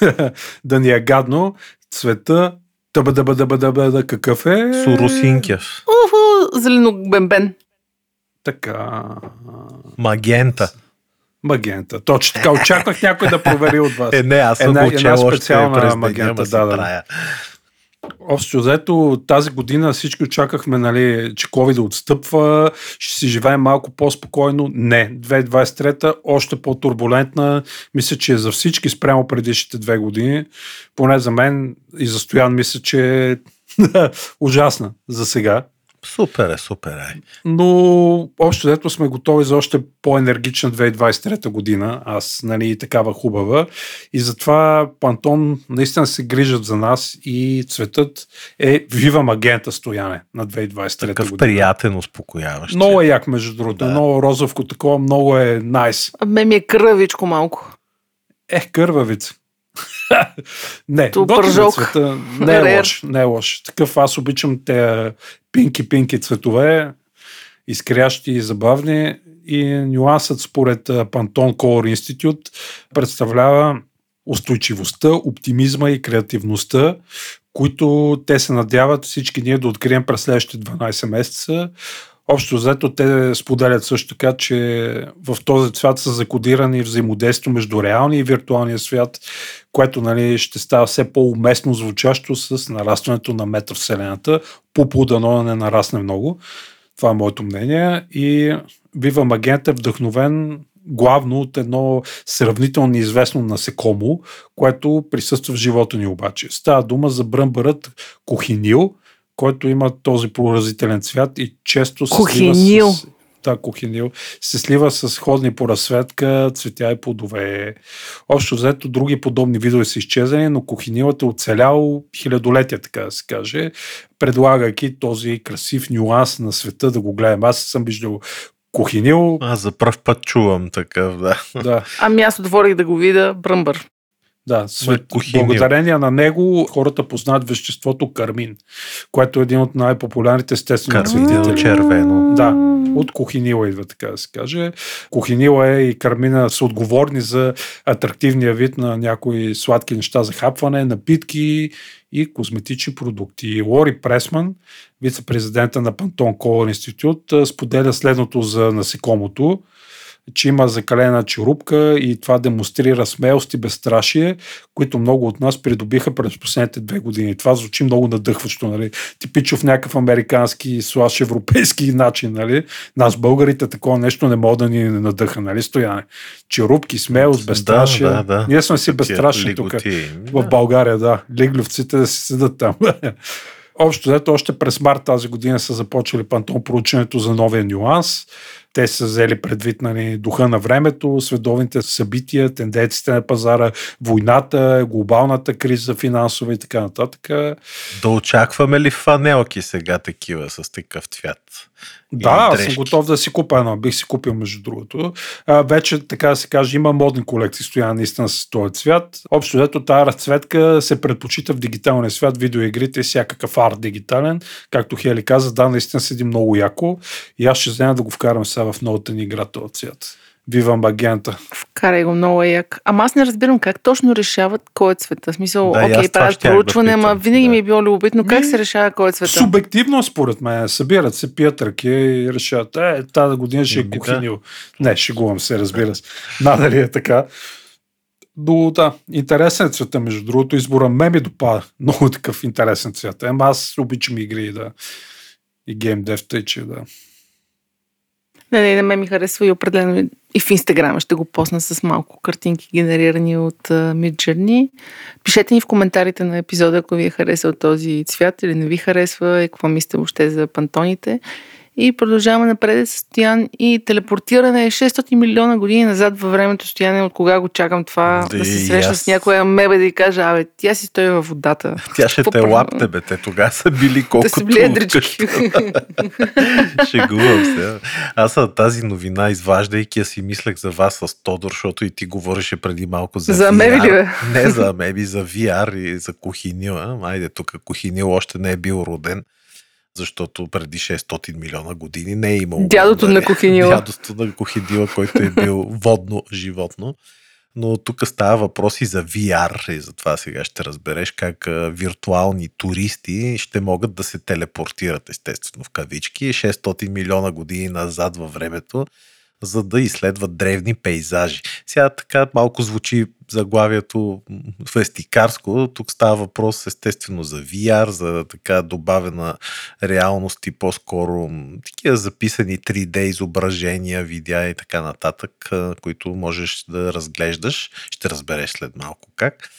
(laughs) да ни е гадно. Цвета Тъба, дъба, дъба, дъба, дъба, какъв е? Суросинкев. Уху, зеленобембен. Така. Магента. Магента. Точно така. Очаквах някой да провери от вас. (laughs) Е, не, аз съм Една- една специална през магента, да, да. Общо взето тази година всички очаквахме, нали, че COVID отстъпва, ще си живеем малко по-спокойно. Не, 2023 още по-турбулентна. Мисля, че е за всички спрямо предишните две години. Поне за мен и за Стоян мисля, че е (laughs) ужасна за сега. Супер е, супер е. Но общо дето сме готови за още по-енергична 2023 година. Аз, нали, такава хубава. И затова Пантон наистина се грижат за нас и цветът е Вива Магента стояне на 2023 Такъв година. приятен, успокояващ. Много е як, между другото. Да. Много розовко такова, много е найс. А ме ми е кръвичко малко. Ех, кървавица. (laughs) не, готин е цвета. (laughs) Не е Рер. лош, не е лош. Такъв аз обичам те пинки-пинки цветове, изкрящи и забавни. И нюансът според Pantone Color Institute представлява устойчивостта, оптимизма и креативността, които те се надяват всички ние да открием през следващите 12 месеца. Общо взето те споделят също така, че в този цвят са закодирани взаимодействие между реалния и виртуалния свят, което нали, ще става все по-уместно звучащо с нарастването на метавселената, по дано да не нарасне много. Това е моето мнение. И Вива Магента е вдъхновен главно от едно сравнително неизвестно насекомо, което присъства в живота ни обаче. Става дума за бръмбърът кохинил, който има този поразителен цвят и често се Кохинил. слива с... Да, кохинил. Се слива с ходни по разсветка, цветя и плодове. Общо взето други подобни видове са изчезнали, но кохинилът е оцелял хилядолетия, така да се каже, предлагайки този красив нюанс на света да го гледам. Аз съм виждал кохинил, Аз за пръв път чувам такъв, да. да, Ами аз отворих да го видя бръмбър. Да, свет, благодарение на него хората познават веществото кармин, което е един от най-популярните естествени цветители. червено. Да, от кохинила идва, така да се каже. Кохинила е и кармина са отговорни за атрактивния вид на някои сладки неща за хапване, напитки и козметични продукти. Лори Пресман, вице-президента на Пантон Колор Институт, споделя следното за насекомото че има закалена черупка и това демонстрира смелост и безстрашие, които много от нас придобиха през последните две години. Това звучи много надъхващо, нали? Типично в някакъв американски слаш европейски (laughs) начин, нали? Нас българите такова нещо не мога да ни надъха, нали, Стояне? Черупки, смелост, безстрашие. Да, да, да. Ние сме си безстрашни тук. В България, да. Лиглювците да си седат там. (laughs) Общо взето, още през март тази година са започали Пантон проучването за новия нюанс. Те са взели предвид нали, духа на времето, световните събития, тенденциите на пазара, войната, глобалната криза финансова и така нататък. Да очакваме ли фанелки сега такива с такъв цвят? Да, аз съм готов да си купя едно. Бих си купил, между другото. А, вече, така да се каже, има модни колекции, стоя наистина с този цвят. Общо взето тази разцветка се предпочита в дигиталния свят, видеоигрите и всякакъв арт дигитален. Както Хели каза, да, наистина седи много яко. И аз ще взема да го вкарам сега в новата ни игра този цвят. Вива Магента. Вкарай го много е як. Ама аз не разбирам как точно решават кой е цвета. В смисъл, Да, окей, правят проучване, ама винаги да. ми е било любопитно как Ми, се решава кой е цвета. Субективно, според мен, събират се, пият ръки и решават, е, тази година ще е Еми, да. кухинил. Не, шегувам се, разбира се. Надали е така. Но да, интересен е цвета, между другото, избора ме ми допада. Много такъв интересен цвят. Ема аз обичам игри да. И гейм дев, тъй че да. Не, не, на мен ми харесва и определено и в Инстаграма ще го посна с малко картинки, генерирани от uh, Midjourney. Пишете ни в коментарите на епизода, ако ви е харесал този цвят или не ви харесва и какво мислите въобще за пантоните. И продължаваме напред с Стоян и телепортиране 600 милиона години назад във времето Стояне, от кога го чакам това, Да, да, се и срещна аз. с някоя мебе да й кажа, абе, тя си стои във водата. (laughs) Тя ще Какво те лапте, бе. Те тогава са били Да колкото си едрички. вкъщи. Шегувам се. Аз тази новина, изваждайки я си, мислех за вас с Тодор, защото и ти говореше преди малко за За VR. меби ли, бе? Не за меби, за VR и за Кухинила. Айде, тук Кухинил още не е бил роден, защото преди 600 милиона години не е имало. Дядото на Кухинила. (laughs) Дядото на Кухинила, който е бил водно животно. Но тук става въпрос и за VR и затова сега ще разбереш как виртуални туристи ще могат да се телепортират, естествено в кавички, 600 милиона години назад във времето, за да изследват древни пейзажи. Сега така малко звучи заглавието фестикарско. Тук става въпрос естествено за VR, за така добавена реалност и по-скоро такива записани 3D изображения, видеа и така нататък, които можеш да разглеждаш. Ще разбереш след малко как.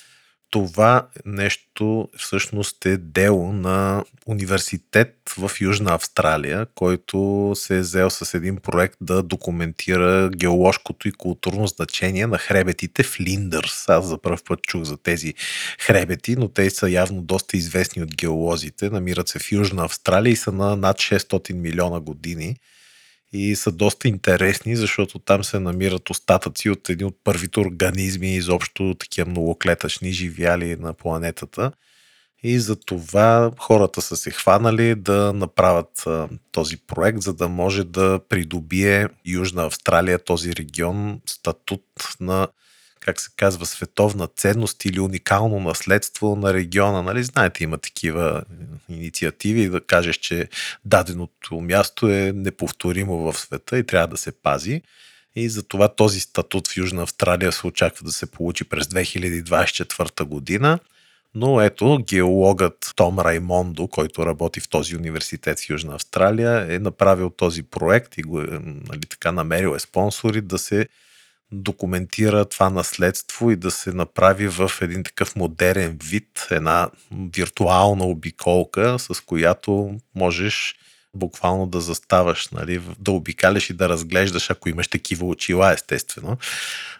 Това нещо всъщност е дело на университет в Южна Австралия, който се е взел с един проект да документира геоложкото и културно значение на хребетите в Линдърс. Аз за първ път чух за тези хребети, но те са явно доста известни от геолозите. Намират се в Южна Австралия и са на над 600 милиона години и са доста интересни, защото там се намират остатъци от едни от първите организми, изобщо такива многоклетъчни живяли на планетата. И за това хората са се хванали да направят а, този проект, за да може да придобие Южна Австралия, този регион, статут на как се казва, световна ценност или уникално наследство на региона. Нали? Знаете, има такива инициативи да кажеш, че даденото място е неповторимо в света и трябва да се пази. И затова този статут в Южна Австралия се очаква да се получи през 2024 година. Но ето, геологът Том Раймондо, който работи в този университет в Южна Австралия, е направил този проект и го е нали, така намерил е спонсори да се документира това наследство и да се направи в един такъв модерен вид, една виртуална обиколка, с която можеш буквално да заставаш, нали, да обикаляш и да разглеждаш, ако имаш такива очила, естествено.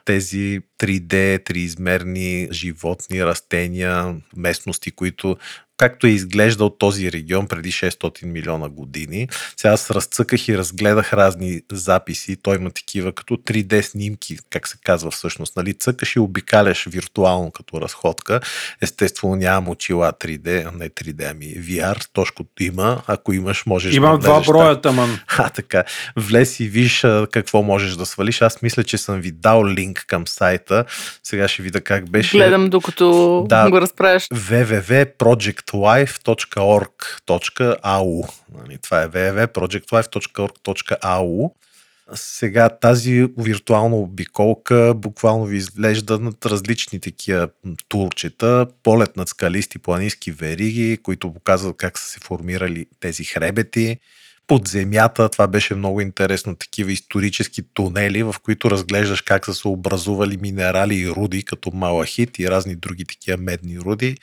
Тези 3D, триизмерни животни, растения, местности, които както е изглеждал този регион преди 600 милиона години. Сега аз разцъках и разгледах разни записи. Той има такива като 3D снимки, как се казва всъщност. Нали? Цъкаш и обикаляш виртуално като разходка. Естествено нямам очила 3D, а не 3D, ами VR. Тошкото има. Ако имаш, можеш Имам да два броя, таман. (laughs) А, така. Влез и виж какво можеш да свалиш. Аз мисля, че съм ви дал линк към сайта. Сега ще видя как беше. Гледам докато да, го разправяш. www.projectlife.org.au нали, Това е www.projectlife.org.au сега тази виртуална обиколка буквално ви изглежда над различни такива турчета, полет над скалисти планински вериги, които показват как са се формирали тези хребети под земята. Това беше много интересно. Такива исторически тунели, в които разглеждаш как са се образували минерали и руди, като малахит и разни други такива медни руди.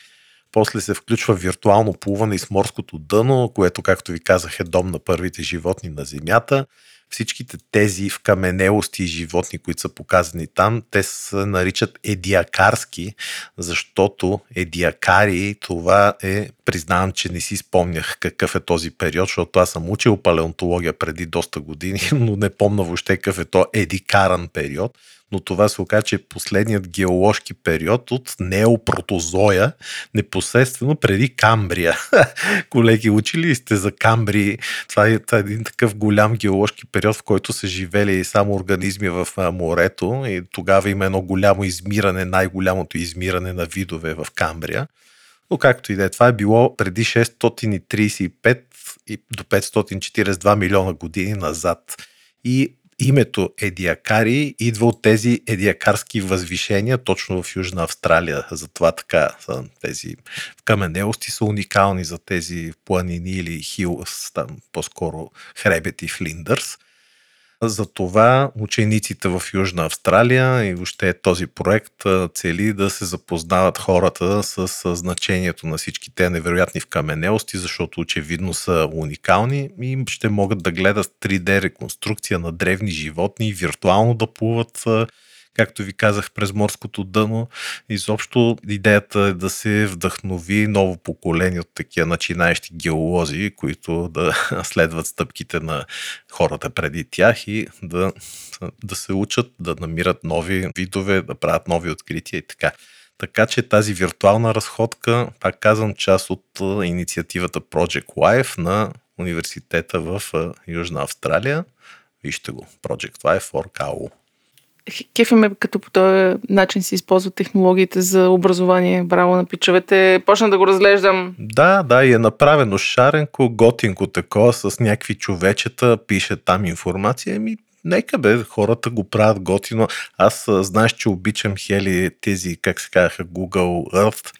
После се включва виртуално плуване с морското дъно, което, както ви казах, е дом на първите животни на Земята. Всичките тези вкаменелости и животни, които са показани там, те се наричат едиакарски, защото едиакари, това е, признавам, че не си спомнях какъв е този период, защото аз съм учил палеонтология преди доста години, (laughs) но не помня въобще какъв е то едикаран период но това се оказа, че е последният геоложки период от неопротозоя, непосредствено преди Камбрия. (laughs) Колеги, учили сте за Камбри? Това е, това е един такъв голям геоложки период, в който са живели само организми в морето и тогава има едно голямо измиране, най-голямото измиране на видове в Камбрия. Но както и да е, това е било преди 635 и до 542 милиона години назад. И името Едиакари идва от тези едиакарски възвишения точно в Южна Австралия. Затова така са тези каменелости са уникални за тези планини или хил, там по-скоро хребети в Линдърс. Затова учениците в Южна Австралия и въобще този проект цели да се запознават хората с значението на всички те невероятни вкаменелости, защото очевидно са уникални и ще могат да гледат 3D реконструкция на древни животни виртуално да плуват както ви казах, през морското дъно. Изобщо идеята е да се вдъхнови ново поколение от такива начинаещи геолози, които да (laughs) следват стъпките на хората преди тях и да, да се учат да намират нови видове, да правят нови открития и така. Така че тази виртуална разходка, пак казвам, част от инициативата Project Life на университета в Южна Австралия. Вижте го, Project Life for кефи ме като по този начин се използват технологиите за образование. Браво на пичовете. Почна да го разглеждам. Да, да, и е направено шаренко, готинко такова, с някакви човечета, пише там информация. Ами, нека бе, хората го правят готино. Аз знаеш, че обичам хели тези, как се казаха, Google Earth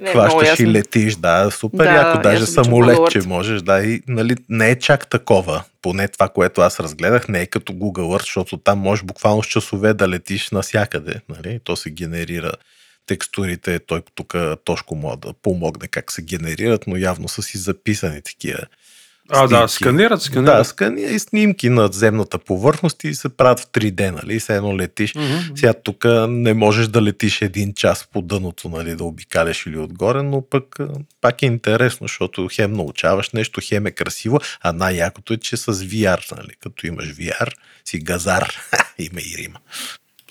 не, хващаш и летиш, да, супер да, яко, даже самолет, че можеш, да, и нали, не е чак такова, поне това, което аз разгледах, не е като Google Earth, защото там можеш буквално с часове да летиш насякъде, нали, то се генерира текстурите, той тук Тошко може да помогне как се генерират, но явно са си записани такива А, да, снимки. сканират, сканират. Да, скани и снимки на земната повърхност и се правят в 3D, нали? Все едно летиш. Мгм. Сега тук не можеш да летиш един час по дъното, нали, да обикаляш или отгоре, но пък пак е интересно, защото хем научаваш нещо, хем е красиво, а най-якото е, че с VR, нали, като имаш VR, си газар, (laughs) има и Рима.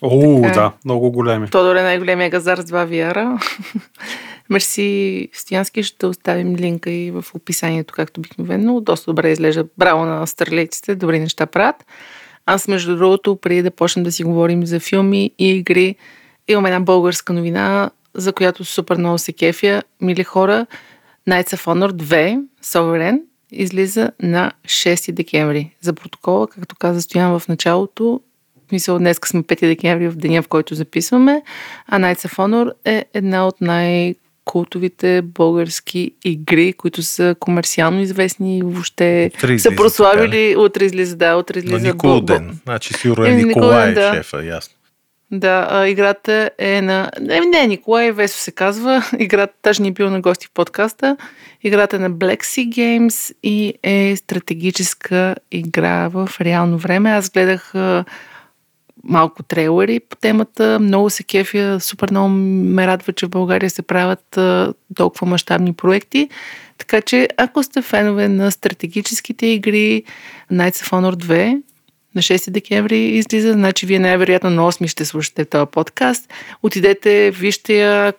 О, Така е. да, много големи. Тодор е най-големия газар с 2 VR. (laughs) Мерси Стоянски, ще оставим линка и в описанието, както обикновено. Доста добре изглежда. Браво на старлеците, добри неща правят. Аз, между другото, преди да почнем да си говорим за филми и игри, имам една българска новина, за която супер много се кефя. Мили хора, Knights of Honor 2, Sovereign, излиза на 6 декември. За протокола, както каза Стоян в началото, в смисъл, днес сме 5 декември в деня, в който записваме, а Knights of Honor е една от най- култовите български игри, които са комерциално известни и въобще Утре са прославили. Утре излиза, да, утре излиза. Никол Бо- ден. Значи сигурно е Николай Николай, да. шефа, ясно. Да, а, играта е на... Не, не, Николай Весо се казва. Играта даже ни е бил на гости в подкаста. Играта е на Black Sea Games и е стратегическа игра в реално време. Аз гледах а, малко трейлери по темата. Много се кефя. Супер много ме радва, че в България се правят а, толкова мащабни проекти. Така че, ако сте фенове на стратегическите игри, Knights of Honor 2, на 6 декември излиза, значи вие най-вероятно на 8 ще слушате този подкаст. Отидете, вижте я,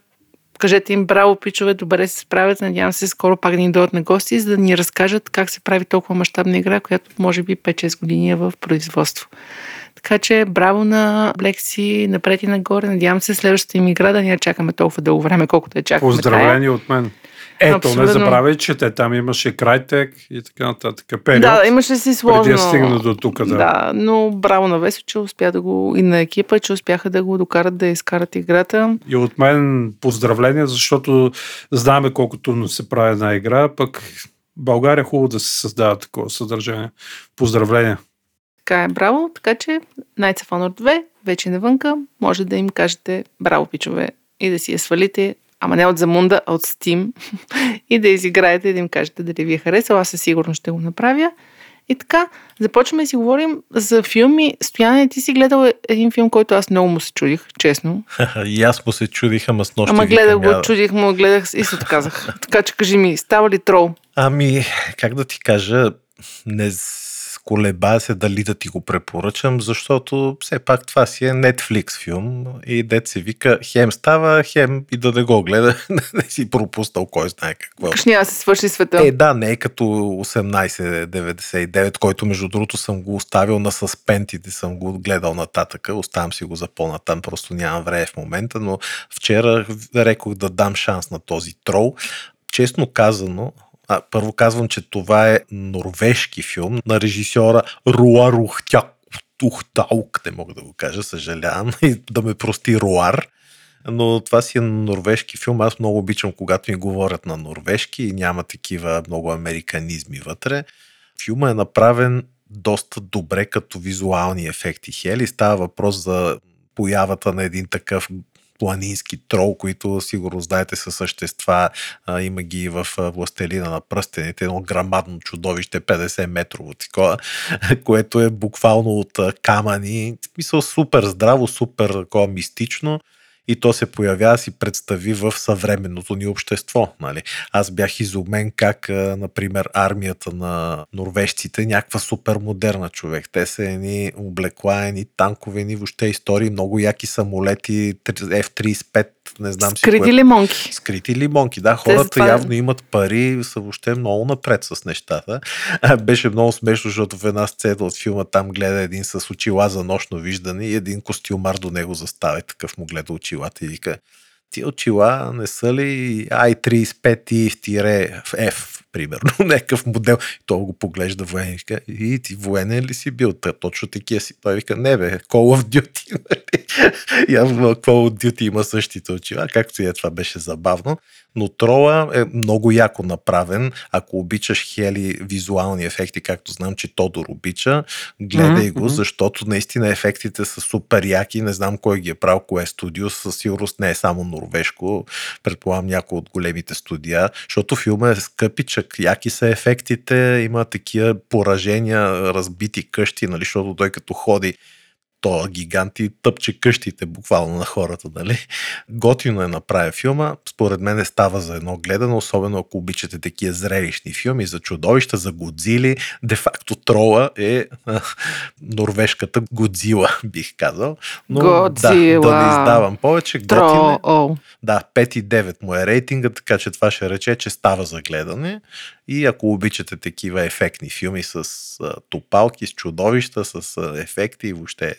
кажете им браво, пичове, добре се справят. Надявам се скоро пак да ни дойдат на гости, за да ни разкажат как се прави толкова мащабна игра, която може би 5-6 години е в производство. Така че браво на Блекси, напред и нагоре. Надявам се следващата им игра да ни я чакаме толкова дълго време, колкото я чакаме. Поздравления от мен. Ето, не Абсолютно. забравяй, че те там имаше Крайтек и така нататък. Период, Да, имаше си сложно. преди да стигна до тук. Да. Да, но браво на Весо, че успя да го и на екипа, че успяха да го докарат да изкарат играта. И от мен поздравления, защото знаеме колко трудно се прави една игра, пък България е хубаво да се създава такова съдържание. Поздравления. Така е, браво. Така че Knights of Honor 2 вече навънка. Може да им кажете браво, пичове, и да си я свалите, ама не от Замунда, а от Steam (laughs) и да изиграете и да им кажете дали ви е харесало. Аз със сигурност ще го направя. И така, започваме да си говорим за филми. Стояне, ти си гледал един филм, който аз много му се чудих, честно. (laughs) и аз му се чудих, ама с нощи Ама гледах го, «Я- чудих му, гледах и се отказах. (laughs) така че кажи ми, става ли трол? Ами, как да ти кажа, не колебая се дали да ти го препоръчам, защото все пак това си е Netflix филм и дет се вика хем става, хем и да не го гледа, (laughs) не си пропуснал кой знае какво. Каш няма да се свърши света. Е, да, не е като 1899, който между другото съм го оставил на съспент и съм го гледал нататъка. Оставям си го за по-натам, просто нямам време в момента, но вчера рекох да дам шанс на този трол. Честно казано, а, първо казвам, че това е норвежки филм на режисьора Руа Рухтяк. Тухтаук, не мога да го кажа, съжалявам, (laughs) и да ме прости Руар. Но това си е норвежки филм. Аз много обичам, когато ми говорят на норвежки и няма такива много американизми вътре. Филма е направен доста добре като визуални ефекти. Хели става въпрос за появата на един такъв планински трол, които сигурно знаете са същества. А, има ги в Властелина на пръстените, едно грамадно чудовище, 50 метрово такова, (laughs) което е буквално от камъни. В смисъл супер здраво, супер такова мистично и то се появява си представи в съвременното ни общество. Нали? Аз бях изумен как, например, армията на норвежците, някаква супер модерна човек. Те са едни облекла, едни танкове, едни въобще истории, много яки самолети, F-35, не знам си Скрити кое. лимонки. Скрити лимонки, да. Хората затова- явно имат пари, са въобще много напред с нещата. Беше много смешно, защото в една сцена от филма там гледа един с очила за нощно виждане и един костюмар до него застава и такъв му гледа очилата и вика ти очила не са ли i35i-F, примерно, (laughs) някакъв модел. И той го поглежда военен и вика, и ти военен ли си бил? Та, точно такива си. Той вика, не бе, Call of Duty. (laughs) Явно Call of Duty има същите очила, както и е, това беше забавно. Но трола е много яко направен. Ако обичаш хели визуални ефекти, както знам, че Тодор обича, гледай mm-hmm. го, защото наистина ефектите са супер яки. Не знам кой ги е правил, кое е студио. Със сигурност не е само норвежко. Предполагам някой от големите студия, защото филма е скъпичък. Яки са ефектите, има такива поражения, разбити къщи, нали, защото той като ходи то гигант и тъпче къщите буквално на хората, нали? Готино е направя филма. Според мен е става за едно гледане, особено ако обичате такива зрелищни филми за чудовища, за Годзили. Де факто Трола е а, норвежката Годзила, (laughs) бих казал. Но Годзила. да, да не издавам повече. Готин е. Да, 5,9 му е рейтинга, така че това ще рече, че става за гледане. И ако обичате такива ефектни филми с а, топалки, с чудовища, с а, ефекти и въобще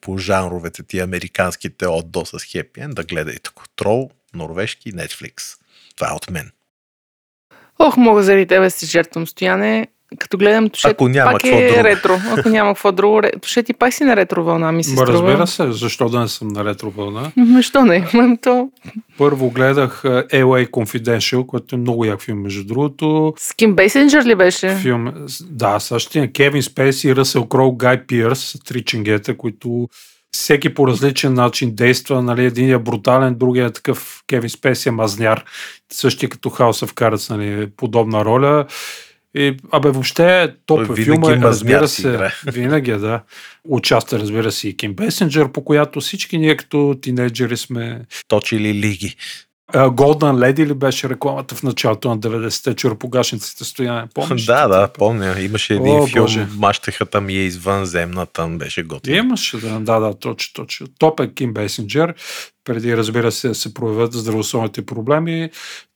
по жанровете ти американските от до с хепи да гледайте. Трол, норвежки, Netflix. Това е от мен. Ох, мога заради тебе си жертвам стояне. Като гледам Тушет, Ако няма пак е друго. ретро. Ако няма какво друго, Тушет и пак си на ретро вълна, ми се струва. разбира се, защо да не съм на ретро вълна. М, Що не? (laughs) То... Първо гледах LA Confidential, който е много як филм, между другото. С Ким Бейсенджер ли беше? Филм, да, същия Кевин Спейси, Ръсел Кроу, Гай Пирс, три ченгета, които всеки по различен начин действа. Нали, един е брутален, другия е такъв Кевин Спейси е мазняр. Същия като House of Cards, нали, подобна роля. И, абе, въобще топ Той е филма, е, мазняр разбира се, играе. (laughs) винаги, е, да. Участва, разбира се, и Ким Бесенджер, по която всички ние като тинейджери сме Точили лиги. Golden Lady ли беше рекламата в началото на 90-те, чуропогашниците стояне? Помниш? да, да, помня. Имаше един О, филм, Боже. мащехата ми е извънземна, там беше готин. Имаше, да, да, да, точно, точно. Топ е Ким Бесенджер, преди, разбира се, да се проявят здравословните проблеми.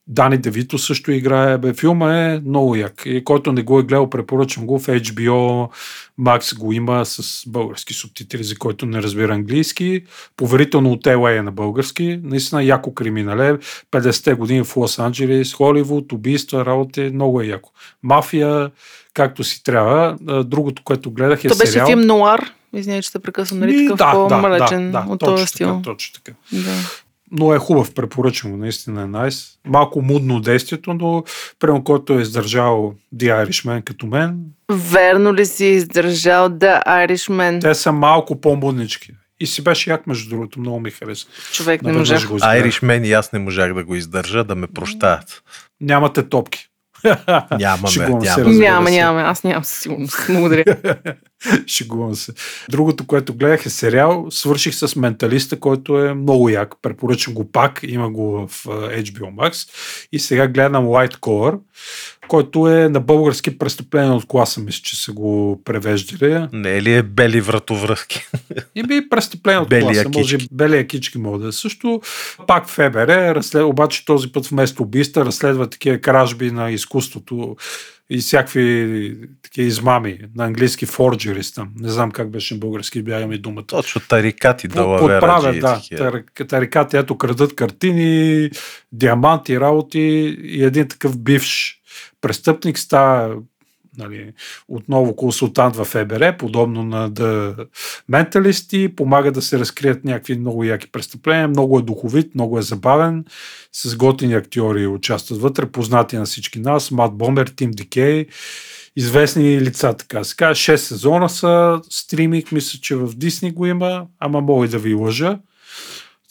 Дани Девито също играе. Бе, филма е много як. И който не го е гледал, препоръчвам го в HBO. Max го има с български субтитри, за който не разбира английски. Поверително от LA е на български. Наистина яко криминале. 50-те години в Лос-Анджелес, Холивуд, убийства, работи. Много е яко. Мафия, както си трябва. Другото, което гледах е То беше сериал. филм Нуар. Извинявай, че те прекъсвам, нали? Такъв по-мрачен от точно този стил. Така, точно така. Да. Но е хубав, препоръчвам го, наистина е найс. Малко мудно действието, но прямо който е издържал The Irishman като мен, Верно ли си издържал The Irishman? те са малко по-муднички. И си беше як, между другото, много ми хареса. Човек не Наведнъж можах. го. Irishman и аз не можах да го издържа, да ме прощаят. Нямате топки. Нямаме, Шегувам се, няма. разбира Няма, се. няма. Аз нямам със сигурност. Благодаря. (laughs) Шегувам се. Другото, което гледах е сериал. Свърших с Менталиста, който е много як. Препоръчвам го пак. Има го в HBO Max. И сега гледам White Collar, който е на български престъпление от класа, мисля, че са го превеждали. Не ли е бели вратовръзки? И би престъпление от Белия класа. Може кички. белия кички може да е също. Пак ФБР, разслед... обаче този път вместо убийства разследва такива кражби на изкуството и всякакви такива измами на английски форджерис там. Не знам как беше на български, бяга ми думата. Точно тарикати да Подправят, да. тар- Тарикати, ето крадат картини, диаманти, работи и един такъв бивш престъпник става нали, отново консултант в ФБР, подобно на The Mentalist помага да се разкрият някакви много яки престъпления. Много е духовит, много е забавен, с готини актьори участват вътре, познати на всички нас, Мат Бомер, Тим Дикей, известни лица, така се каже. 6 сезона са, стриминг, мисля, че в Дисни го има, ама мога и да ви лъжа.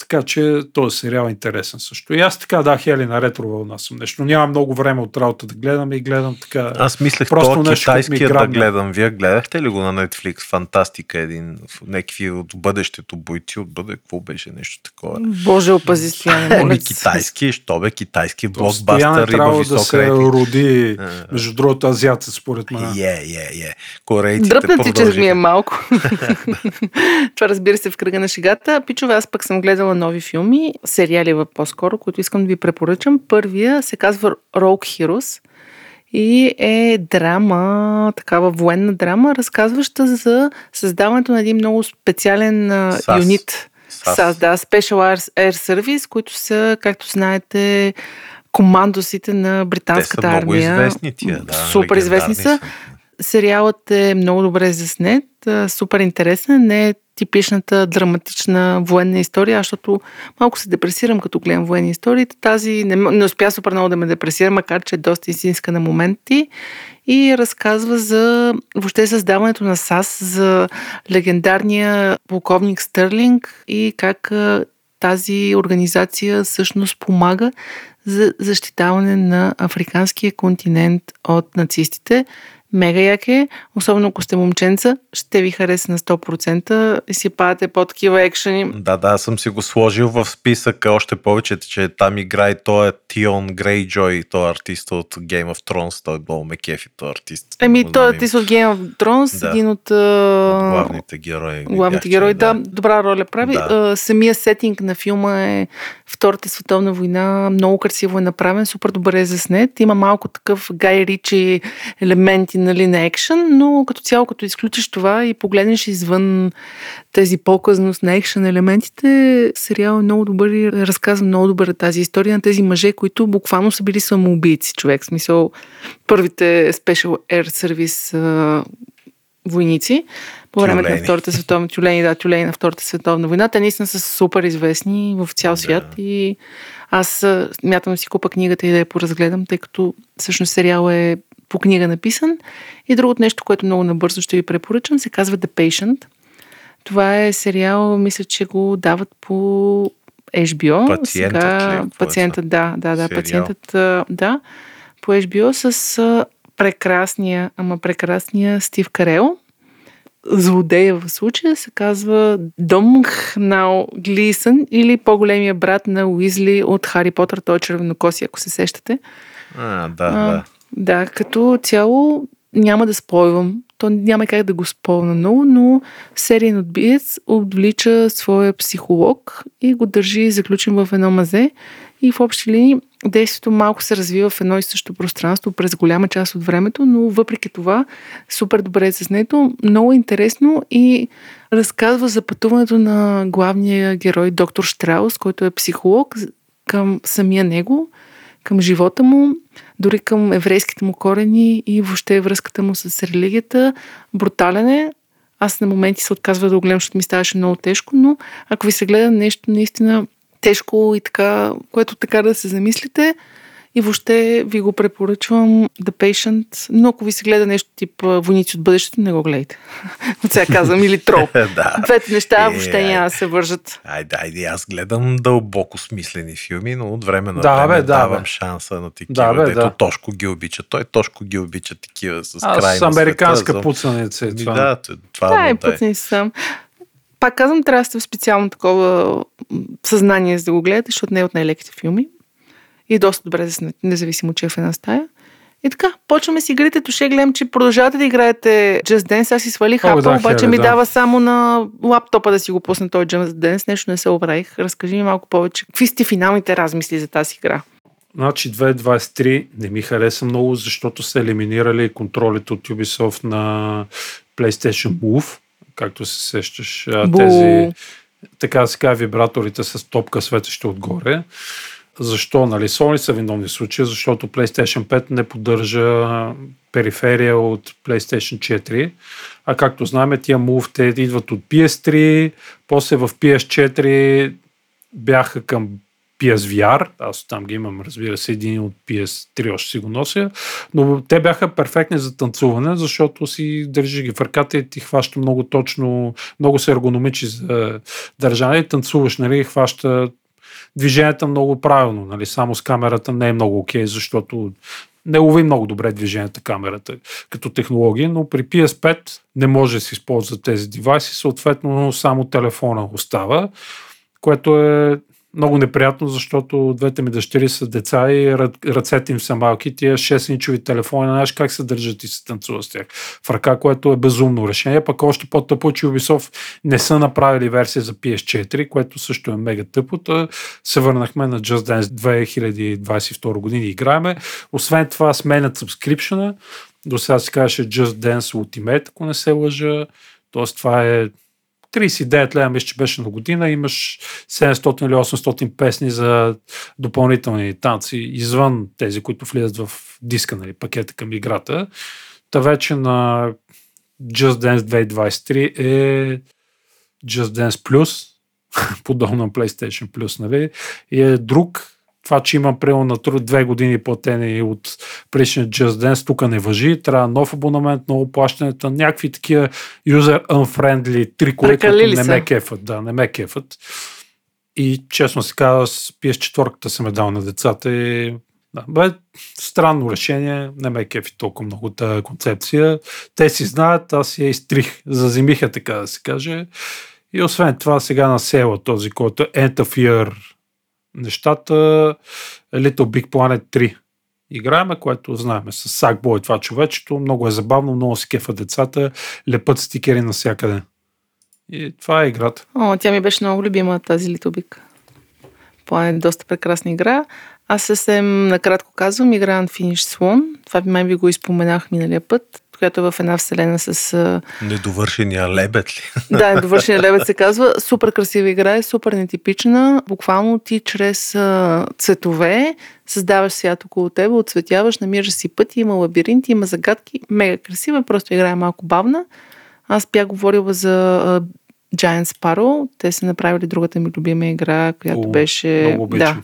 Така че този сериал е интересен също. И аз така, да, Хели, на ретро вълна съм нещо. Нямам много време от работа да гледам и гледам така. Аз мислех Просто това нещо, което ми китайския да гледам. Вие гледахте ли го на Netflix? Фантастика един. Някакви от бъдещето, бойци от бъде. Какво беше нещо такова? Боже, опази стояне, се. китайски, що бе, китайски блокбастър има трябва да се рейтинг. роди, А. между другото, азиатец, според мен. Е, е, е. Корейците Дръпна ти, че ми е малко. (laughs) Това разбира се в кръга на шегата. Пичове, аз пък съм гледала нови филми, сериали по-скоро, които искам да ви препоръчам. Първия се казва Rogue Heroes и е драма, такава военна драма, разказваща за създаването на един много специален САС. юнит. САС. САС, да, Special Air- Service, които са, както знаете, командосите на Те британската са много армия. известни тия, да. Супер известни са. легендарни Сериалът е много добре заснет, супер интересен, не е типичната драматична военна история, защото малко се депресирам, като гледам военни истории. Тази не, не успя супер много да ме депресира, макар че е доста истинска на моменти. И разказва за въобще създаването на САС, за легендарния полковник Стърлинг и как тази организация всъщност помага за защитаване на африканския континент от нацистите мега як е, особено ако сте момченца, ще ви хареса на 100% и си падате по такива екшени. Да, да, съм си го сложил в списък още повече, че там играе той е Тион Грейджой, той е артист от Game of Thrones, той е много ме кефи, той е артист. Еми, той е артист от Game of Thrones, да. един от, от главните герои. Главните герои, да, да, добра роля прави. Да. Самия сетинг на филма е Втората световна война, много красиво е направен, супер добре е заснет. Има малко такъв Гай Ричи елементи нали, на екшен, но като цяло, като изключиш това и погледнеш извън тези по-късност на екшен елементите, сериал е много добър и разказва много добър тази история на тези мъже, които буквално са били самоубийци, човек. В смисъл, първите Special Air Service а, войници по време на Втората световна тюлени, да, тюлени на Втората световна война. Те наистина са супер известни в цял свят да. и аз мятам си купа книгата и да я поразгледам, тъй като всъщност сериал е по книга написан. И другото нещо, което много набързо ще ви препоръчам, се казва The Patient. Това е сериал, мисля, че го дават по HBO. Пациентът Сега, ли? Е? Пациентът, да, да, да. Сериал. Пациентът, да. По HBO с прекрасния, ама прекрасния Стив Карел. Злодея в случая се казва Домх Нау Глисън или по-големия брат на Уизли от Хари Потър, той е червенокоси, ако се сещате. А, да, а, да. Да, като цяло няма да спойвам. То няма как да го спомня много, но сериен отбиец отвлича своя психолог и го държи заключен в едно мазе. И в общи линии действието малко се развива в едно и също пространство през голяма част от времето, но въпреки това супер добре е заснето, много интересно и разказва за пътуването на главния герой доктор Штраус, който е психолог, към самия него, към живота му, дори към еврейските му корени и въобще връзката му с религията. Брутален е. Аз на моменти се отказва да го гледам, защото ми ставаше много тежко, но ако ви се гледа нещо наистина тежко и така, което така да се замислите, и въобще ви го препоръчвам The Patient, но ако ви се гледа нещо тип Войници от бъдещето, не го гледайте. От (laughs) сега казвам, или Трол. (laughs) да. Двете неща е, въобще няма да се вържат. Айде, айде, аз гледам дълбоко смислени филми, но от време на да, време бе, да, давам бе. шанса на такива, да, бе, дето да. Тошко ги обича. Той Тошко ги обича такива с крайна Аз американска света, пуцаница е това. Да, това да, е пуцаница съм пак казвам, трябва да сте в специално такова съзнание, за да го гледате, защото не е от най-леките филми и доста добре заснет, независимо, че е в една стая. И така, почваме си игрите. Туше гледам, че продължавате да играете Just Dance. Аз си свалих Apple, да, обаче ми да. дава само на лаптопа да си го пусна този Just Dance. Нещо не се оправих. Разкажи ми малко повече. Какви сте финалните размисли за тази игра? Значи 2023 не ми хареса много, защото са елиминирали контролите от Ubisoft на PlayStation Move, както се сещаш. Бу. Тези така сега вибраторите с топка светеща отгоре. Защо? Нали, Sony са виновни в случая, защото PlayStation 5 не поддържа периферия от PlayStation 4. А както знаем, тия Move те идват от PS3, после в PS4 бяха към PSVR, аз там ги имам, разбира се, един от PS3 още си го нося, но те бяха перфектни за танцуване, защото си държи ги в ръката и ти хваща много точно, много се ергономичи за държане и танцуваш, нали, хваща движенията много правилно. Нали? Само с камерата не е много окей, okay, защото не лови много добре движенията камерата като технология, но при PS5 не може да се използва тези девайси, съответно само телефона остава, което е много неприятно, защото двете ми дъщери са деца и ръцете им са малки. Тия 6-инчови телефони, знаеш как се държат и се танцуват с тях в ръка, което е безумно решение. Пък още по-тъпо, че Ubisoft не са направили версия за PS4, което също е мега тъпо. Се върнахме на Just Dance 2022 година и играеме. Освен това сменят subscription до сега се казваше Just Dance Ultimate, ако не се лъжа. Тоест това е 39 лева, мисля, че беше на година, имаш 700 или 800 песни за допълнителни танци, извън тези, които влизат в диска, нали, пакета към играта. Та вече на Just Dance 2023 е Just Dance Plus, (laughs) подобно на PlayStation Plus, нали? И е друг това, че има примерно на труд две години платени от предишния Just Dance, тук не въжи. Трябва нов абонамент, ново плащането, някакви такива user unfriendly трикове, които не ме кефат. Да, не ме кефат. И честно се казва, с PS4 съм е дал на децата и да, бе, странно решение, не ме кефи толкова много тази концепция. Те си знаят, аз я изтрих, зазимиха така да се каже. И освен това сега на села този, който е End of Year нещата Little Big Planet 3 играеме, което знаем с Sackboy това човечето. Много е забавно, много се кефа децата, лепат стикери навсякъде. И това е играта. О, тя ми беше много любима тази Little Big. Planet, доста прекрасна игра. Аз съвсем накратко казвам, игра на Finish Swan. Това май би го изпоменах миналия път която е в една вселена с... Недовършения лебед ли? (laughs) Да, недовършения лебед се казва. Супер красива игра е, супер нетипична. Буквално ти чрез цветове създаваш свят около теб, отцветяваш, намираш си пъти, има лабиринти, има загадки. Мега красива, просто игра е малко бавна. Аз бях говорила за Giant Sparrow. Те са направили другата ми любима игра, която О, беше... Много да,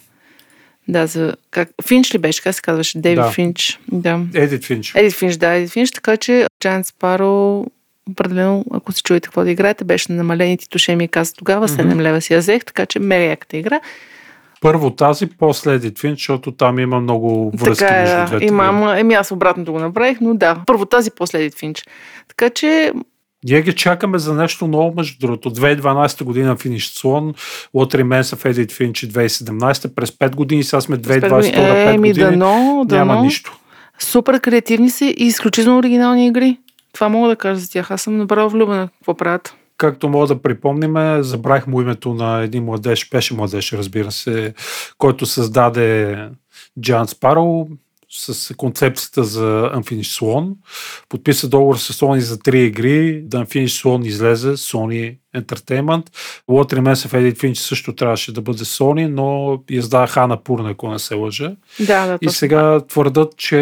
да, за... Как... Финч ли беше? Как се казваше? Дейвид да. Финч. Да. Едит Финч. Едит Финч, да, Едит Финч. Така че Giant Sparrow определено, ако се чуете какво да играете, беше на намалени титуше ми каза тогава, 7 mm-hmm. лева си я взех, така че мега яката игра. Първо тази, после Едит Финч, защото там има много връзки така е, между да. двете. Имам, еми аз обратното го направих, но да, първо тази, после Едит Финч. Така че ние ги чакаме за нещо ново, между другото. 2012 година финиш Слон, Лотри Менса в Edit Finch 2017, през 5 години, сега сме 2022, 5 е, години, дано, няма дано. нищо. Супер креативни са и изключително оригинални игри. Това мога да кажа за тях. Аз съм направо влюбена какво правят. Както мога да припомниме, забрах му името на един младеж, беше младеж, разбира се, който създаде Джан Спароу, с концепцията за Unfinished Swan. Подписа договор с Sony за три игри. Да Unfinished Swan излезе, Sony Entertainment. What Remains of Edith Finch също трябваше да бъде Sony, но издава Хана Пурна, ако не се лъжа. Да, да, И сега твърдат, че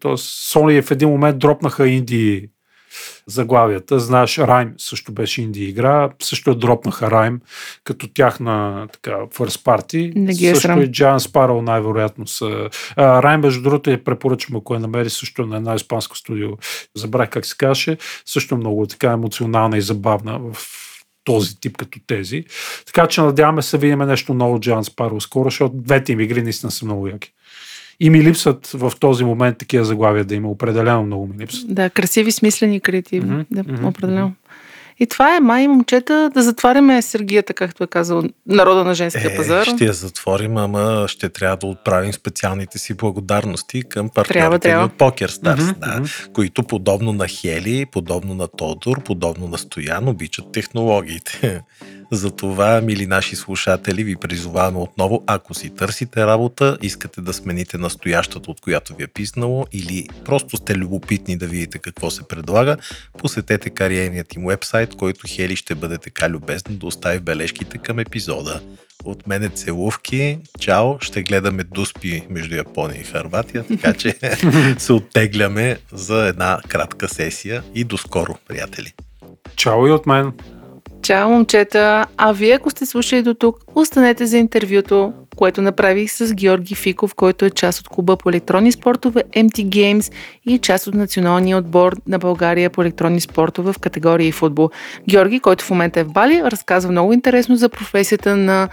т.е. Sony в един момент дропнаха инди заглавията. Знаеш, Райм също беше инди игра, също дропнаха Райм като тяхна така first party. Не ги е също срам. и Джан Спарал най-вероятно са. А, Райм, между другото, я препоръчвам, ако я намери също на една испанско студио. Забрах как се каже. Също много така емоционална и забавна в този тип като тези. Така че надяваме се видим нещо ново Джан Спаро скоро, защото двете им игри наистина са много яки. И ми липсват в този момент такива заглавия да има. Определено много ми липсват. Да, красиви, смислени, креативни. Мгм, да, определено. И това е, май, момчета, да затваряме Сергията, както е казал народа на женския Е, пазар. ще я затворим, ама ще трябва да отправим специалните си благодарности към партньорите Трябва, от PokerStars, Мгм, да, мгм. които подобно на Хели, подобно на Тодор, подобно на Стоян обичат технологиите. (laughs) Затова, мили наши слушатели, ви призоваваме отново, ако си търсите работа, искате да смените настоящата, от която ви е писнало, или просто сте любопитни да видите какво се предлага, посетете кариерният им вебсайт, който Хели ще бъде така любезна да остави бележките към епизода. От мене целувки. Чао! Ще гледаме дуспи между Япония и Харватия, така че (laughs) се оттегляме за една кратка сесия и до скоро, приятели! Чао и от мен. Чао, момчета! А вие, ако сте слушали до тук, останете за интервюто, което направих с Георги Фиков, който е част от клуба по електронни спортове MT Games и част от националния отбор на България по електронни спортове в категория и футбол. Георги, който в момента е в Бали, разказва много интересно за професията на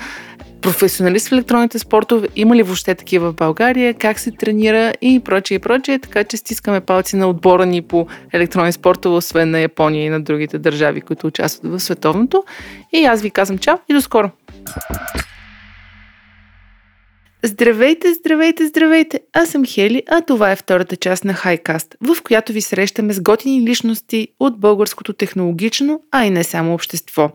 професионалист в електронните спортове, има ли въобще такива в България, как се тренира и прочее и прочее, така че стискаме палци на отбора ни по електронни спортове, освен на Япония и на другите държави, които участват в световното. И аз ви казвам чао и до скоро! Здравейте, здравейте, здравейте! Аз съм Хели, а това е втората част на Хайкаст, в която ви срещаме с готини личности от българското технологично, а и не само общество.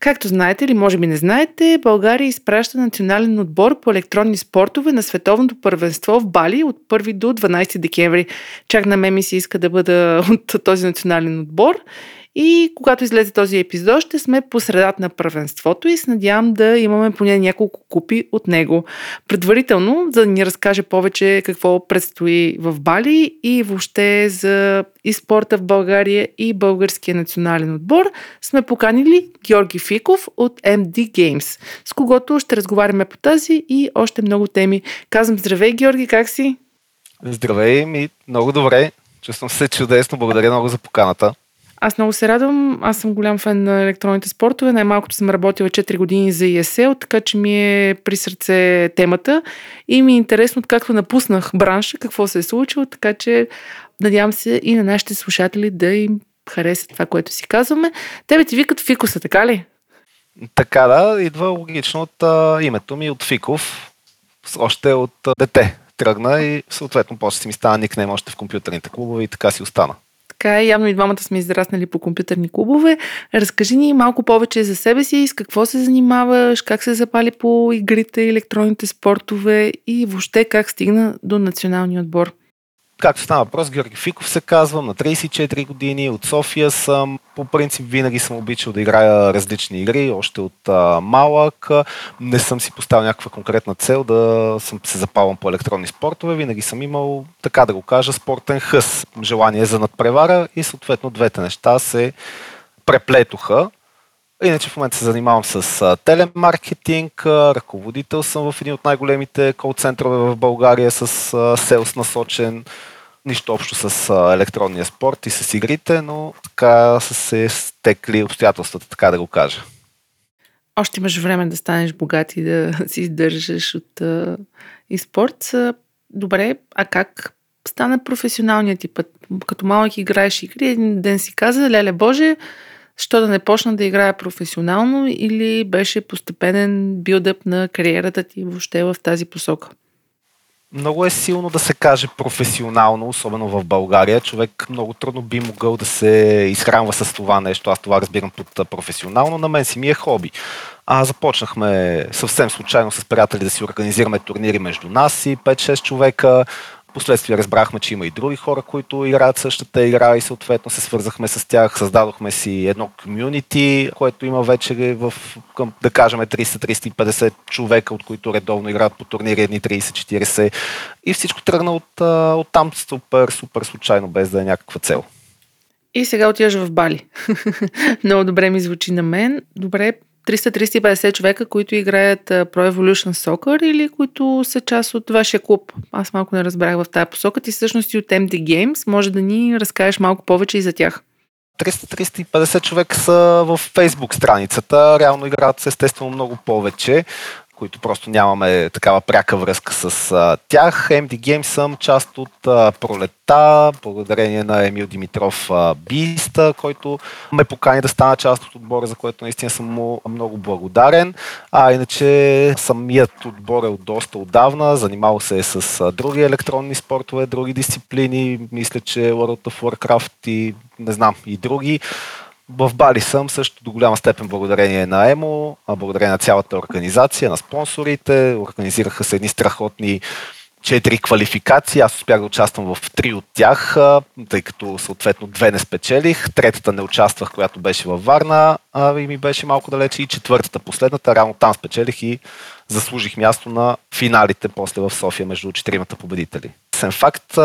Както знаете или може би не знаете, България изпраща национален отбор по електронни спортове на световното първенство в Бали от 1 до 12 декември. Чак на мен ми се иска да бъда (laughs) от този национален отбор. И когато излезе този епизод, ще сме по средата на първенството и се надявам да имаме поне няколко купи от него. Предварително, за да ни разкаже повече какво предстои в Бали и въобще за и спорта в България и българския национален отбор, сме поканили Георги Фиков от MD Games, с когото ще разговаряме по тази и още много теми. Казвам здравей, Георги, как си? Здравей, ми много добре. Чувствам се чудесно. Благодаря много за поканата. Аз много се радвам. Аз съм голям фен на електронните спортове. Най-малкото съм работила 4 години за ESL, така че ми е при сърце темата. И ми е интересно, откакто напуснах бранша, какво се е случило, така че надявам се и на нашите слушатели да им хареса това, което си казваме. Тебе ти викат Фикуса, така ли? Така да, идва логично от а, името ми, от Фиков, още от а, дете тръгна и съответно после си ми стана никнем още в компютърните клубове и така си остана. Така е, явно и двамата сме израснали по компютърни клубове. Разкажи ни малко повече за себе си, с какво се занимаваш, как се запали по игрите, електронните спортове и въобще как стигна до националния отбор. Както стана въпрос, Георги Фиков се казвам, на 34 години, от София съм. По принцип винаги съм обичал да играя различни игри, още от а, малък. Не съм си поставил някаква конкретна цел да съм се запалвам по електронни спортове. Винаги съм имал, така да го кажа, спортен хъс, желание за надпревара и съответно двете неща се преплетоха. Иначе в момента се занимавам с телемаркетинг, ръководител съм в един от най-големите кол-центрове в България с селс насочен. Нищо общо с електронния спорт и с игрите, но така са се стекли обстоятелствата, така да го кажа. Още имаш време да станеш богат и да (laughs) си издържаш от и спорт. Добре, а как стана професионалният ти път? Като малък играеш игри, един ден си каза, леле Боже, що да не почна да играя професионално или беше постепенен билдъп на кариерата ти въобще в тази посока? Много е силно да се каже професионално, особено в България. Човек много трудно би могъл да се изхранва с това нещо. Аз това разбирам под професионално. На мен си ми е хоби. А започнахме съвсем случайно с приятели да си организираме турнири между нас и 5-6 човека. Последствие разбрахме, че има и други хора, които играят същата игра и съответно се свързахме с тях. Създадохме си едно комюнити, което има вече в, към, да кажем, 300-350 човека, от които редовно играят по турнири, едни 30-40. И всичко тръгна от, от там супер, супер случайно, без да е някаква цел. И сега отиваш в Бали. (laughs) Много добре ми звучи на мен. Добре, 300-350 човека, които играят Pro Evolution Soccer или които са част от вашия клуб? Аз малко не разбрах в тази посока. Ти всъщност и от MD Games. Може да ни разкажеш малко повече и за тях. 300-350 човека са в Facebook страницата. Реално играят естествено много повече които просто нямаме такава пряка връзка с а, тях. MD Games съм част от а, пролета, благодарение на Емил Димитров а, Биста, който ме покани да стана част от отбора, за което наистина съм му много благодарен. А иначе самият отбор е от доста отдавна, занимавал се е с а, други електронни спортове, други дисциплини, мисля, че World of Warcraft и не знам, и други. В Бали съм също до голяма степен благодарение на ЕМО, благодарение на цялата организация, на спонсорите. Организираха се едни страхотни четири квалификации. Аз успях да участвам в три от тях, тъй като съответно две не спечелих. Третата не участвах, която беше във Варна и ми беше малко далече. И четвъртата, последната, рано там спечелих и заслужих място на финалите после в София между четиримата победители. Сен факт,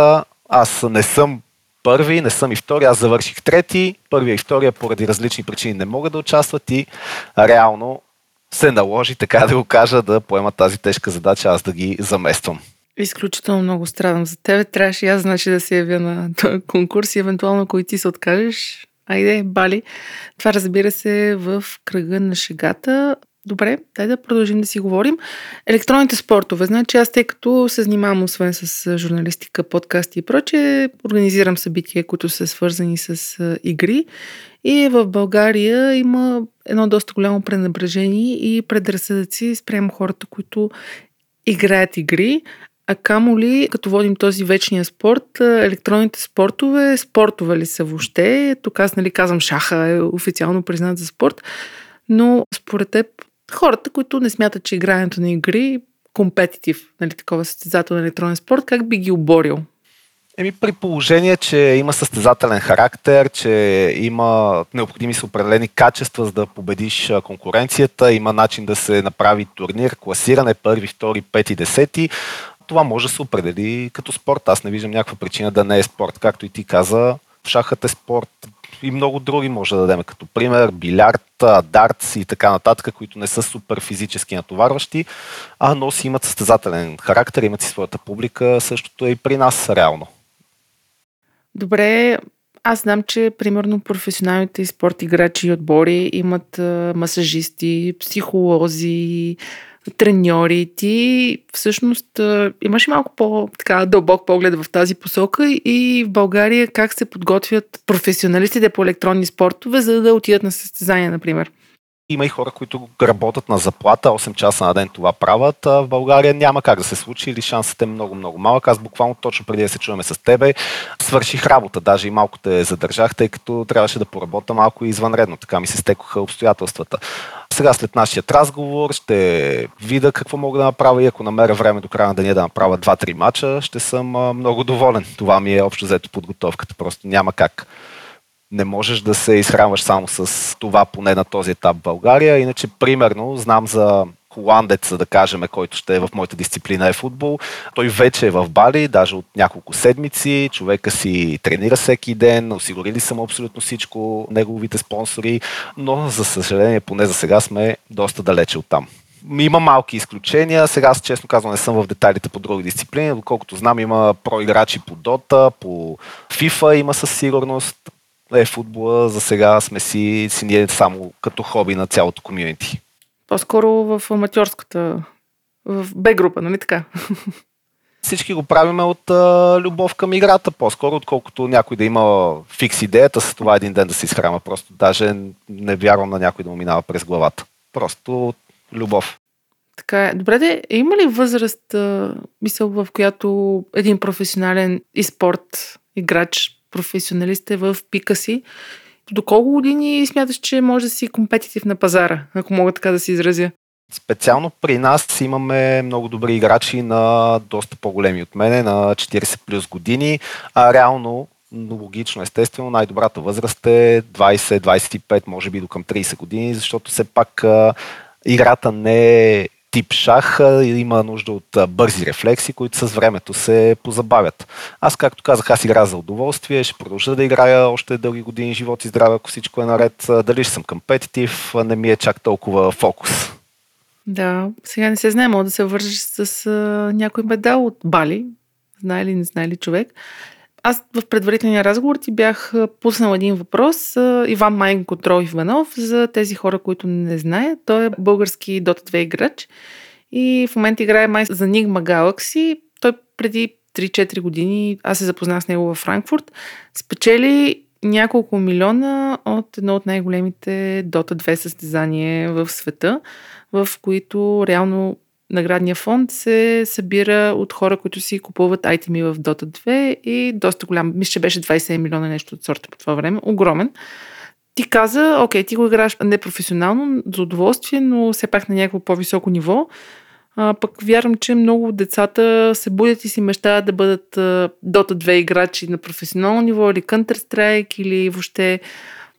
аз не съм първи, не съм и втори, аз завърших трети, първия и втория поради различни причини не могат да участват и реално се наложи, така да го кажа, да поема тази тежка задача, аз да ги замествам. Изключително много страдам за тебе. Трябваше и аз значи да се явя на конкурс и евентуално, ако и ти се откажеш, айде, бали. Това разбира се в кръга на шегата. Добре, дай да продължим да си говорим. Електронните спортове. Значи аз тъй като се занимавам освен с журналистика, подкасти и прочее, организирам събития, които са свързани с игри. И в България има едно доста голямо пренебрежение и предразсъдъци спрямо хората, които играят игри. А камо ли, като водим този вечния спорт, електронните спортове, спортове ли са въобще? Тук аз нали казвам шаха е официално признат за спорт, но според теб хората, които не смятат, че игрането на игри компетитив, нали, такова състезателен електронен спорт, как би ги оборил? Еми при положение, че има състезателен характер, че има необходими са определени качества, за да победиш конкуренцията, има начин да се направи турнир, класиране, първи, втори, пети, десети, това може да се определи като спорт. Аз не виждам някаква причина да не е спорт. Както и ти каза, шахът е спорт и много други може да дадем като пример. Билярд, дартс и така нататък, които не са супер физически натоварващи, а но си имат състезателен характер, имат си своята публика. Същото е и при нас реално. Добре, аз знам, че примерно професионалните спорт играчи и отбори имат масажисти, психолози, треньори. Ти всъщност имаш малко по-дълбок поглед в тази посока и в България как се подготвят професионалистите по електронни спортове, за да отидат на състезания, например? Има и хора, които работят на заплата, 8 часа на ден това правят. В България няма как да се случи или шансът е много-много малък. Аз буквално точно преди да се чуваме с тебе, свърших работа, даже и малко те задържах, тъй като трябваше да поработя малко и извънредно. Така ми се стекоха обстоятелствата. Сега след нашия разговор ще видя какво мога да направя и ако намеря време до края на деня да направя 2-3 мача, ще съм много доволен. Това ми е общо взето подготовката. Просто няма как не можеш да се изхранваш само с това, поне на този етап в България. Иначе, примерно, знам за холандец, да кажем, който ще е в моята дисциплина е футбол. Той вече е в Бали, даже от няколко седмици. Човека си тренира всеки ден, осигурили са му абсолютно всичко, неговите спонсори, но за съжаление, поне за сега сме доста далече от там. Има малки изключения. Сега, аз честно казвам, не съм в детайлите по други дисциплини. Доколкото знам, има проиграчи по Дота, по FIFA има със сигурност е футбола за сега сме си, си ние само като хоби на цялото комьюнити. По-скоро в аматьорската, в Б група, нали така? (laughs) Всички го правиме от а, любов към играта, по-скоро, отколкото някой да има фикс идеята с това един ден да се изхрама. Просто даже не вярвам на някой да му минава през главата. Просто любов. Така е. Добре, де, има ли възраст, а, мисъл, в която един професионален и спорт играч професионалист е в пика си. До колко години смяташ, че може да си компетитив на пазара, ако мога така да се изразя? Специално при нас имаме много добри играчи на доста по-големи от мене, на 40 плюс години, а реално логично, естествено, най-добрата възраст е 20-25, може би до към 30 години, защото все пак а, играта не е тип шах има нужда от бързи рефлекси, които с времето се позабавят. Аз, както казах, аз играя за удоволствие, ще продължа да играя още дълги години живот и здраве, ако всичко е наред. Дали ще съм компетитив, не ми е чак толкова фокус. Да, сега не се знае, мога да се вържиш с някой медал от Бали, знае ли, не знае ли човек. Аз в предварителния разговор ти бях пуснал един въпрос. Иван Майн Контрол Иванов, за тези хора, които не знаят. Той е български Dota 2 играч и в момента играе май за Nigma Galaxy. Той преди 3-4 години, аз се запознах с него във Франкфурт, спечели няколко милиона от едно от най-големите Dota 2 състезания в света, в които реално наградния фонд се събира от хора, които си купуват айтеми в Dota 2 и доста голям. Мисля, че беше 27 милиона нещо от сорта по това време. Огромен. Ти каза, окей, ти го играеш непрофесионално, за удоволствие, но все пак на някакво по-високо ниво. А, пък вярвам, че много от децата се будят и си мечтаят да бъдат а, Dota 2 играчи на професионално ниво или Counter-Strike или въобще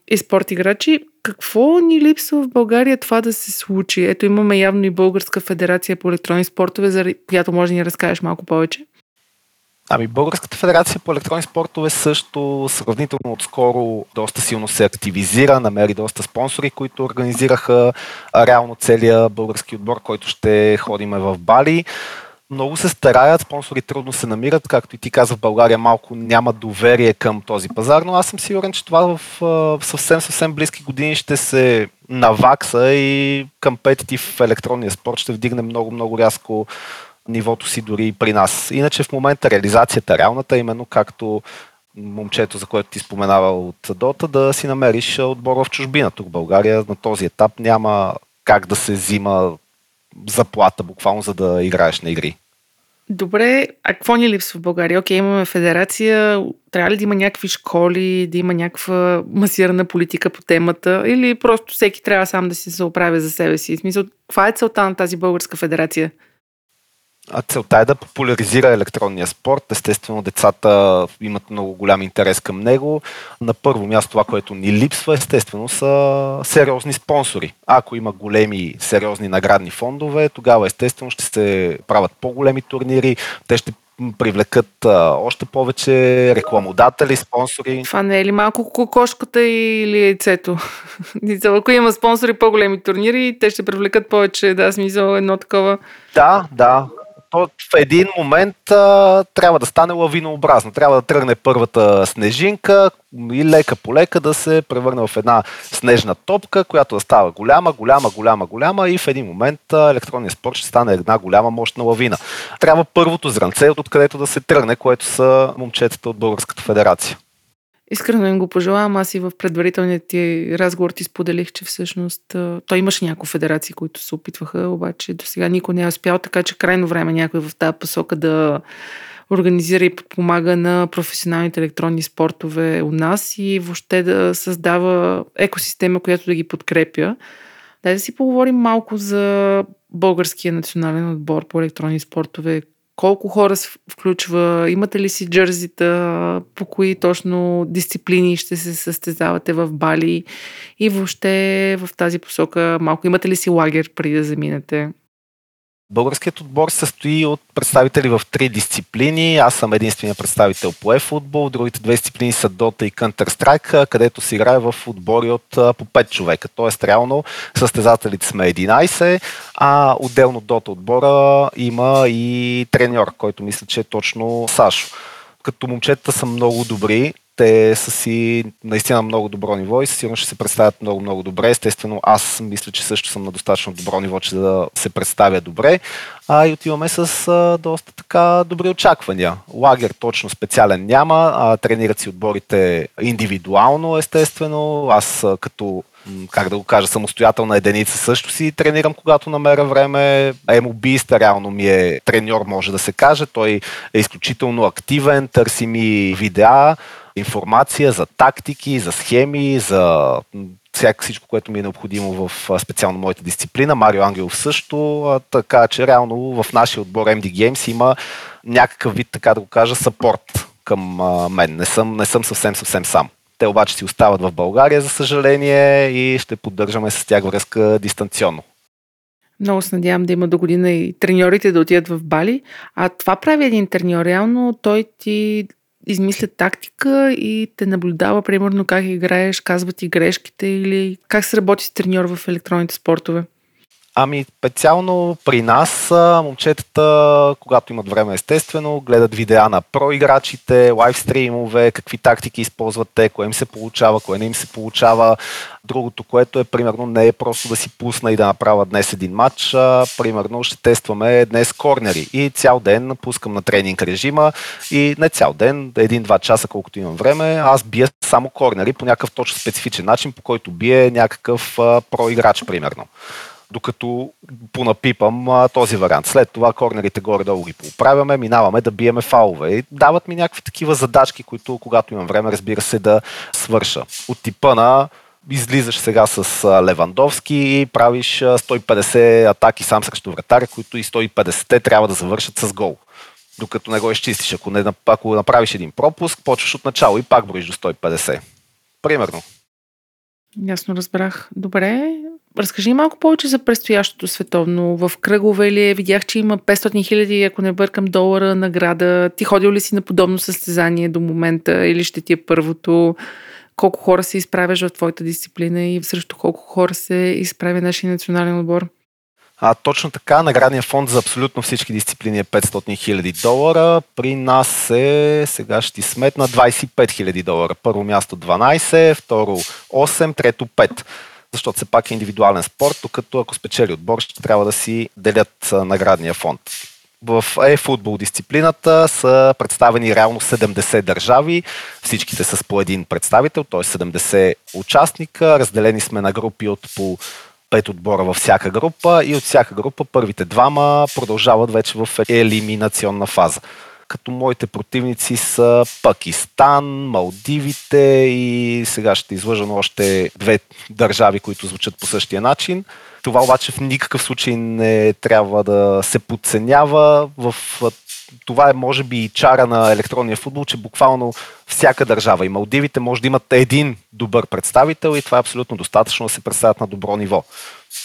и спорт играчи. Какво ни липсва в България това да се случи? Ето имаме явно и Българска федерация по електронни спортове, за която може да ни разкажеш малко повече. Ами Българската федерация по електронни спортове също сравнително отскоро доста силно се активизира, намери доста спонсори, които организираха реално целия български отбор, който ще ходиме в Бали много се стараят, спонсори трудно се намират, както и ти каза в България малко няма доверие към този пазар, но аз съм сигурен, че това в, в съвсем, съвсем близки години ще се навакса и компетитив електронния спорт ще вдигне много, много рязко нивото си дори при нас. Иначе в момента реализацията, реалната, именно както момчето, за което ти споменава от Дота, да си намериш отбор в чужбина. Тук в България на този етап няма как да се взима заплата, буквално за да играеш на игри. Добре, а какво ни липсва в България? Окей, имаме федерация, трябва ли да има някакви школи, да има някаква масирана политика по темата или просто всеки трябва сам да си се оправя за себе си? В смисъл, каква е целта на тази българска федерация? А целта е да популяризира електронния спорт. Естествено, децата имат много голям интерес към него. На първо място това, което ни липсва, естествено, са сериозни спонсори. Ако има големи сериозни наградни фондове, тогава естествено ще се правят по-големи турнири, те ще привлекат а, още повече рекламодатели, спонсори. Това не е ли малко кокошката или яйцето? (laughs) Ако има спонсори по-големи турнири, те ще привлекат повече, да, смисъл едно такова. Да, да то в един момент а, трябва да стане лавинообразно. Трябва да тръгне първата снежинка и лека по лека да се превърне в една снежна топка, която да става голяма, голяма, голяма, голяма и в един момент електронният спорт ще стане една голяма мощна лавина. Трябва първото зранце, откъдето да се тръгне, което са момчетата от Българската федерация. Искрено им го пожелавам. Аз и в предварителният ти разговор ти споделих, че всъщност той имаше някои федерации, които се опитваха, обаче до сега никой не е успял, така че крайно време някой в тази посока да организира и подпомага на професионалните електронни спортове у нас и въобще да създава екосистема, която да ги подкрепя. Дай да си поговорим малко за българския национален отбор по електронни спортове колко хора се включва, имате ли си джързита, по кои точно дисциплини ще се състезавате в Бали и въобще в тази посока малко имате ли си лагер преди да заминете? Българският отбор се състои от представители в три дисциплини. Аз съм единствения представител по e-футбол. Другите две дисциплини са Dota и Counter-Strike, където се играе в отбори от по 5 човека. Тоест, реално състезателите сме 11, а отделно Dota отбора има и треньор, който мисля, че е точно Сашо като момчета са много добри, те са си наистина много добро ниво и сигурно ще се представят много, много добре. Естествено, аз мисля, че също съм на достатъчно добро ниво, че да се представя добре. А и отиваме с а, доста така добри очаквания. Лагер точно специален няма, а тренират си отборите индивидуално, естествено. Аз а, като как да го кажа, самостоятелна единица също си тренирам, когато намеря време. Емобиста реално ми е треньор, може да се каже. Той е изключително активен, търси ми видеа, информация за тактики, за схеми, за всяко всичко, което ми е необходимо в специално моята дисциплина. Марио Ангелов също, така че реално в нашия отбор MD Games има някакъв вид, така да го кажа, сапорт към мен. Не съм, не съм съвсем, съвсем сам. Те обаче си остават в България, за съжаление, и ще поддържаме с тях връзка дистанционно. Много се надявам да има до година и треньорите да отидат в Бали. А това прави един треньор. Реално той ти измисля тактика и те наблюдава, примерно, как играеш, казва ти грешките или как се работи с треньор в електронните спортове. Ами, специално при нас момчетата, когато имат време естествено, гледат видеа на проиграчите, лайвстримове, какви тактики използват те, кое им се получава, кое не им се получава. Другото, което е, примерно, не е просто да си пусна и да направя днес един матч, а, примерно ще тестваме днес корнери и цял ден пускам на тренинг режима и не цял ден, един-два часа, колкото имам време, аз бия само корнери по някакъв точно специфичен начин, по който бие някакъв а, проиграч, примерно докато понапипам а, този вариант. След това корнерите горе-долу ги поправяме, минаваме да биеме фалове. И дават ми някакви такива задачки, които когато имам време, разбира се, да свърша. От типа на излизаш сега с Левандовски и правиш 150 атаки сам срещу вратаря, които и 150-те трябва да завършат с гол. Докато не го изчистиш. Ако, не, ако направиш един пропуск, почваш от начало и пак броиш до 150. Примерно. Ясно разбрах. Добре. Разкажи малко повече за предстоящото световно. В кръгове ли е? Видях, че има 500 хиляди, ако не бъркам, долара награда. Ти ходил ли си на подобно състезание до момента или ще ти е първото? Колко хора се изправяш в твоята дисциплина и срещу колко хора се изправя нашия национален отбор? А, точно така, наградният фонд за абсолютно всички дисциплини е 500 хиляди долара. При нас е, сега ще ти сметна, 25 хиляди долара. Първо място 12, второ 8, трето 5 защото все пак е индивидуален спорт, докато ако спечели отбор, ще трябва да си делят наградния фонд. В e-футбол дисциплината са представени реално 70 държави, всичките с по един представител, т.е. 70 участника, разделени сме на групи от по 5 отбора във всяка група и от всяка група първите двама продължават вече в елиминационна фаза като моите противници са Пакистан, Малдивите и сега ще излъжа още две държави, които звучат по същия начин. Това обаче в никакъв случай не трябва да се подценява. В това е може би и чара на електронния футбол, че буквално всяка държава и Малдивите може да имат един добър представител и това е абсолютно достатъчно да се представят на добро ниво.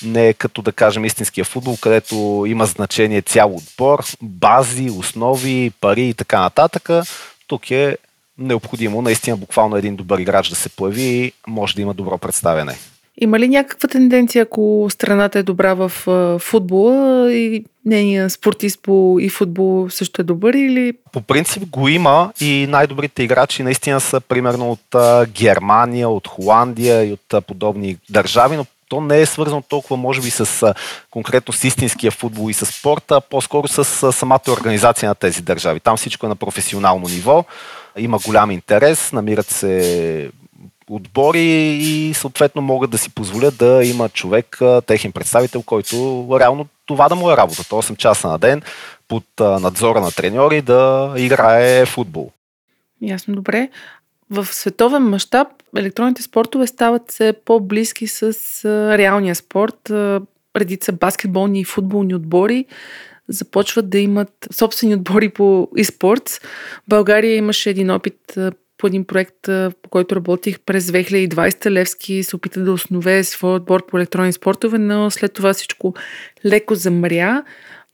Не е като да кажем истинския футбол, където има значение цял отбор, бази, основи, пари и така нататък. Тук е необходимо наистина буквално един добър играч да се появи и може да има добро представяне. Има ли някаква тенденция, ако страната е добра в футбола и нейният спортист по и футбол също е добър или? По принцип го има и най-добрите играчи наистина са примерно от Германия, от Холандия и от подобни държави, но то не е свързано толкова, може би, с конкретно с истинския футбол и с спорта, а по-скоро с самата организация на тези държави. Там всичко е на професионално ниво, има голям интерес, намират се отбори и съответно могат да си позволят да има човек, техен представител, който реално това да му е работата. 8 часа на ден под надзора на треньори да играе футбол. Ясно, добре. В световен мащаб електронните спортове стават все по-близки с реалния спорт. Редица баскетболни и футболни отбори започват да имат собствени отбори по e-sports. България имаше един опит по един проект, по който работих през 2020. Левски се опита да основе своя отбор по електронни спортове, но след това всичко леко замря.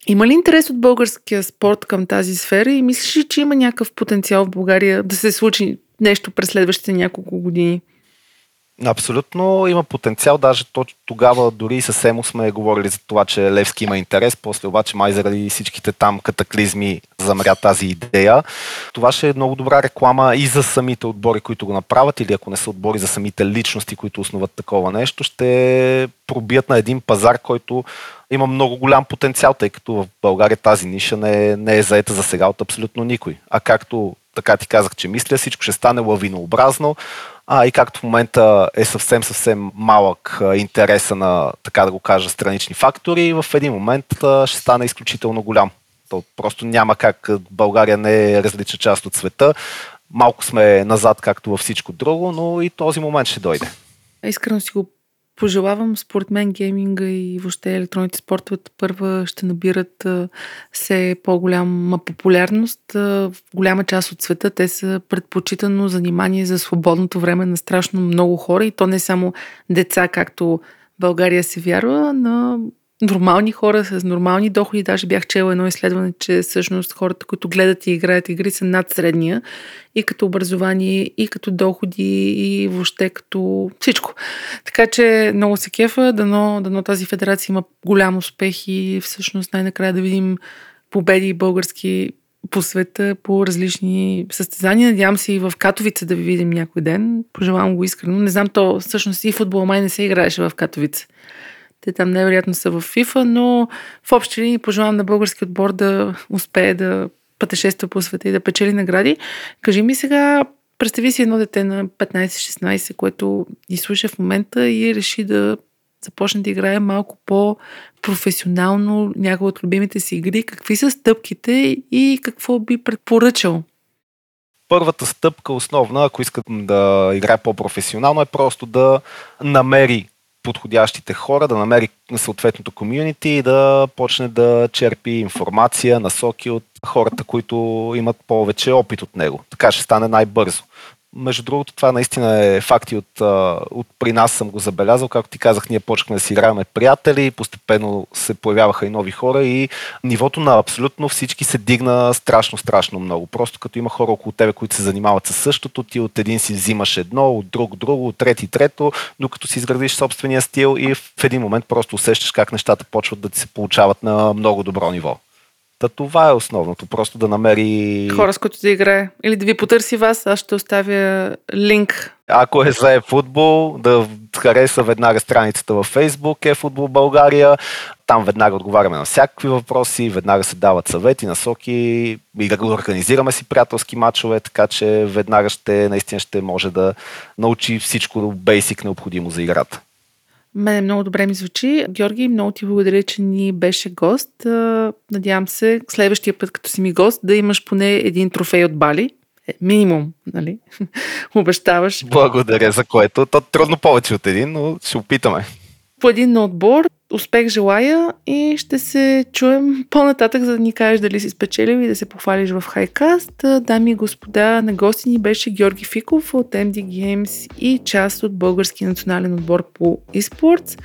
Има ли интерес от българския спорт към тази сфера и мислиш ли, че има някакъв потенциал в България да се случи нещо през следващите няколко години? Абсолютно има потенциал, даже тогава дори с Емо сме говорили за това, че Левски има интерес, после обаче май заради всичките там катаклизми замря тази идея. Това ще е много добра реклама и за самите отбори, които го направят, или ако не са отбори за самите личности, които основат такова нещо, ще пробият на един пазар, който има много голям потенциал, тъй като в България тази ниша не е, не е заета за сега от абсолютно никой. А както така ти казах, че мисля, всичко ще стане лавинообразно. А и както в момента е съвсем, съвсем малък интереса на, така да го кажа, странични фактори, в един момент ще стане изключително голям. То просто няма как България не е различна част от света. Малко сме назад, както във всичко друго, но и този момент ще дойде. Искрено си го пожелавам, според мен гейминга и въобще електронните спортове първа ще набират все по-голяма популярност. В голяма част от света те са предпочитано занимание за свободното време на страшно много хора и то не само деца, както България се вярва, но нормални хора с нормални доходи. Даже бях чела едно изследване, че всъщност хората, които гледат и играят игри, са над средния и като образование, и като доходи, и въобще като всичко. Така че много се кефа, дано, дано тази федерация има голям успех и всъщност най-накрая да видим победи български по света по различни състезания. Надявам се и в Катовица да ви видим някой ден. Пожелавам го искрено. Не знам, то всъщност и футбол май не се играеше в Катовица. Те там невероятно са в FIFA, но в общи линии пожелавам на български отбор да успее да пътешества по света и да печели награди. Кажи ми сега, представи си едно дете на 15-16, което ни слуша в момента и реши да започне да играе малко по-професионално някои от любимите си игри. Какви са стъпките и какво би предпоръчал? Първата стъпка, основна, ако искат да играе по-професионално, е просто да намери подходящите хора, да намери съответното комюнити и да почне да черпи информация, насоки от хората, които имат повече опит от него. Така ще стане най-бързо. Между другото, това наистина е факти от, от при нас съм го забелязал. Както ти казах, ние почнахме да си играем приятели, постепенно се появяваха и нови хора и нивото на абсолютно всички се дигна страшно, страшно много. Просто като има хора около тебе, които се занимават с същото, ти от един си взимаш едно, от друг друго, от трети трето, докато си изградиш собствения стил и в един момент просто усещаш как нещата почват да ти се получават на много добро ниво. Та това е основното, просто да намери... Хора, с които да играе. Или да ви потърси вас, аз ще оставя линк. Ако е за футбол, да хареса веднага страницата във Facebook е Футбол България. Там веднага отговаряме на всякакви въпроси, веднага се дават съвети, насоки и да организираме си приятелски матчове, така че веднага ще, наистина ще може да научи всичко бейсик необходимо за играта. Мене много добре ми звучи. Георги, много ти благодаря, че ни беше гост. Надявам се, следващия път, като си ми гост, да имаш поне един трофей от Бали. Е, минимум, нали? (laughs) Обещаваш. Благодаря за което. То трудно повече от един, но ще опитаме. Един ноутбор. Успех желая и ще се чуем по-нататък, за да ни кажеш дали си спечелил и да се похвалиш в Хайкаст. Дами и господа, на гости ни беше Георги Фиков от MD Games и част от български национален отбор по eSports.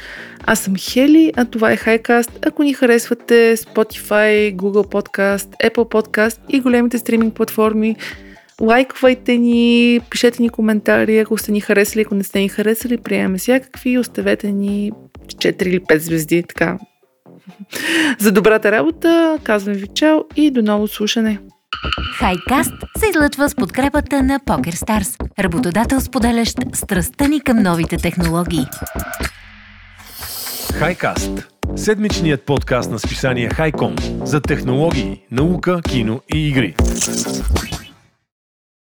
Аз съм Хели, а това е Хайкаст. Ако ни харесвате Spotify, Google Podcast, Apple Podcast и големите стриминг платформи, лайквайте ни, пишете ни коментари, ако сте ни харесали, ако не сте ни харесали, приемаме всякакви, оставете ни 4 или 5 звезди, така. За добрата работа, казвам ви чао и до ново слушане. Хайкаст се излъчва с подкрепата на PokerStars, работодател споделящ страстта ни към новите технологии. Хайкаст – седмичният подкаст на списание Хайком за технологии, наука, кино и игри.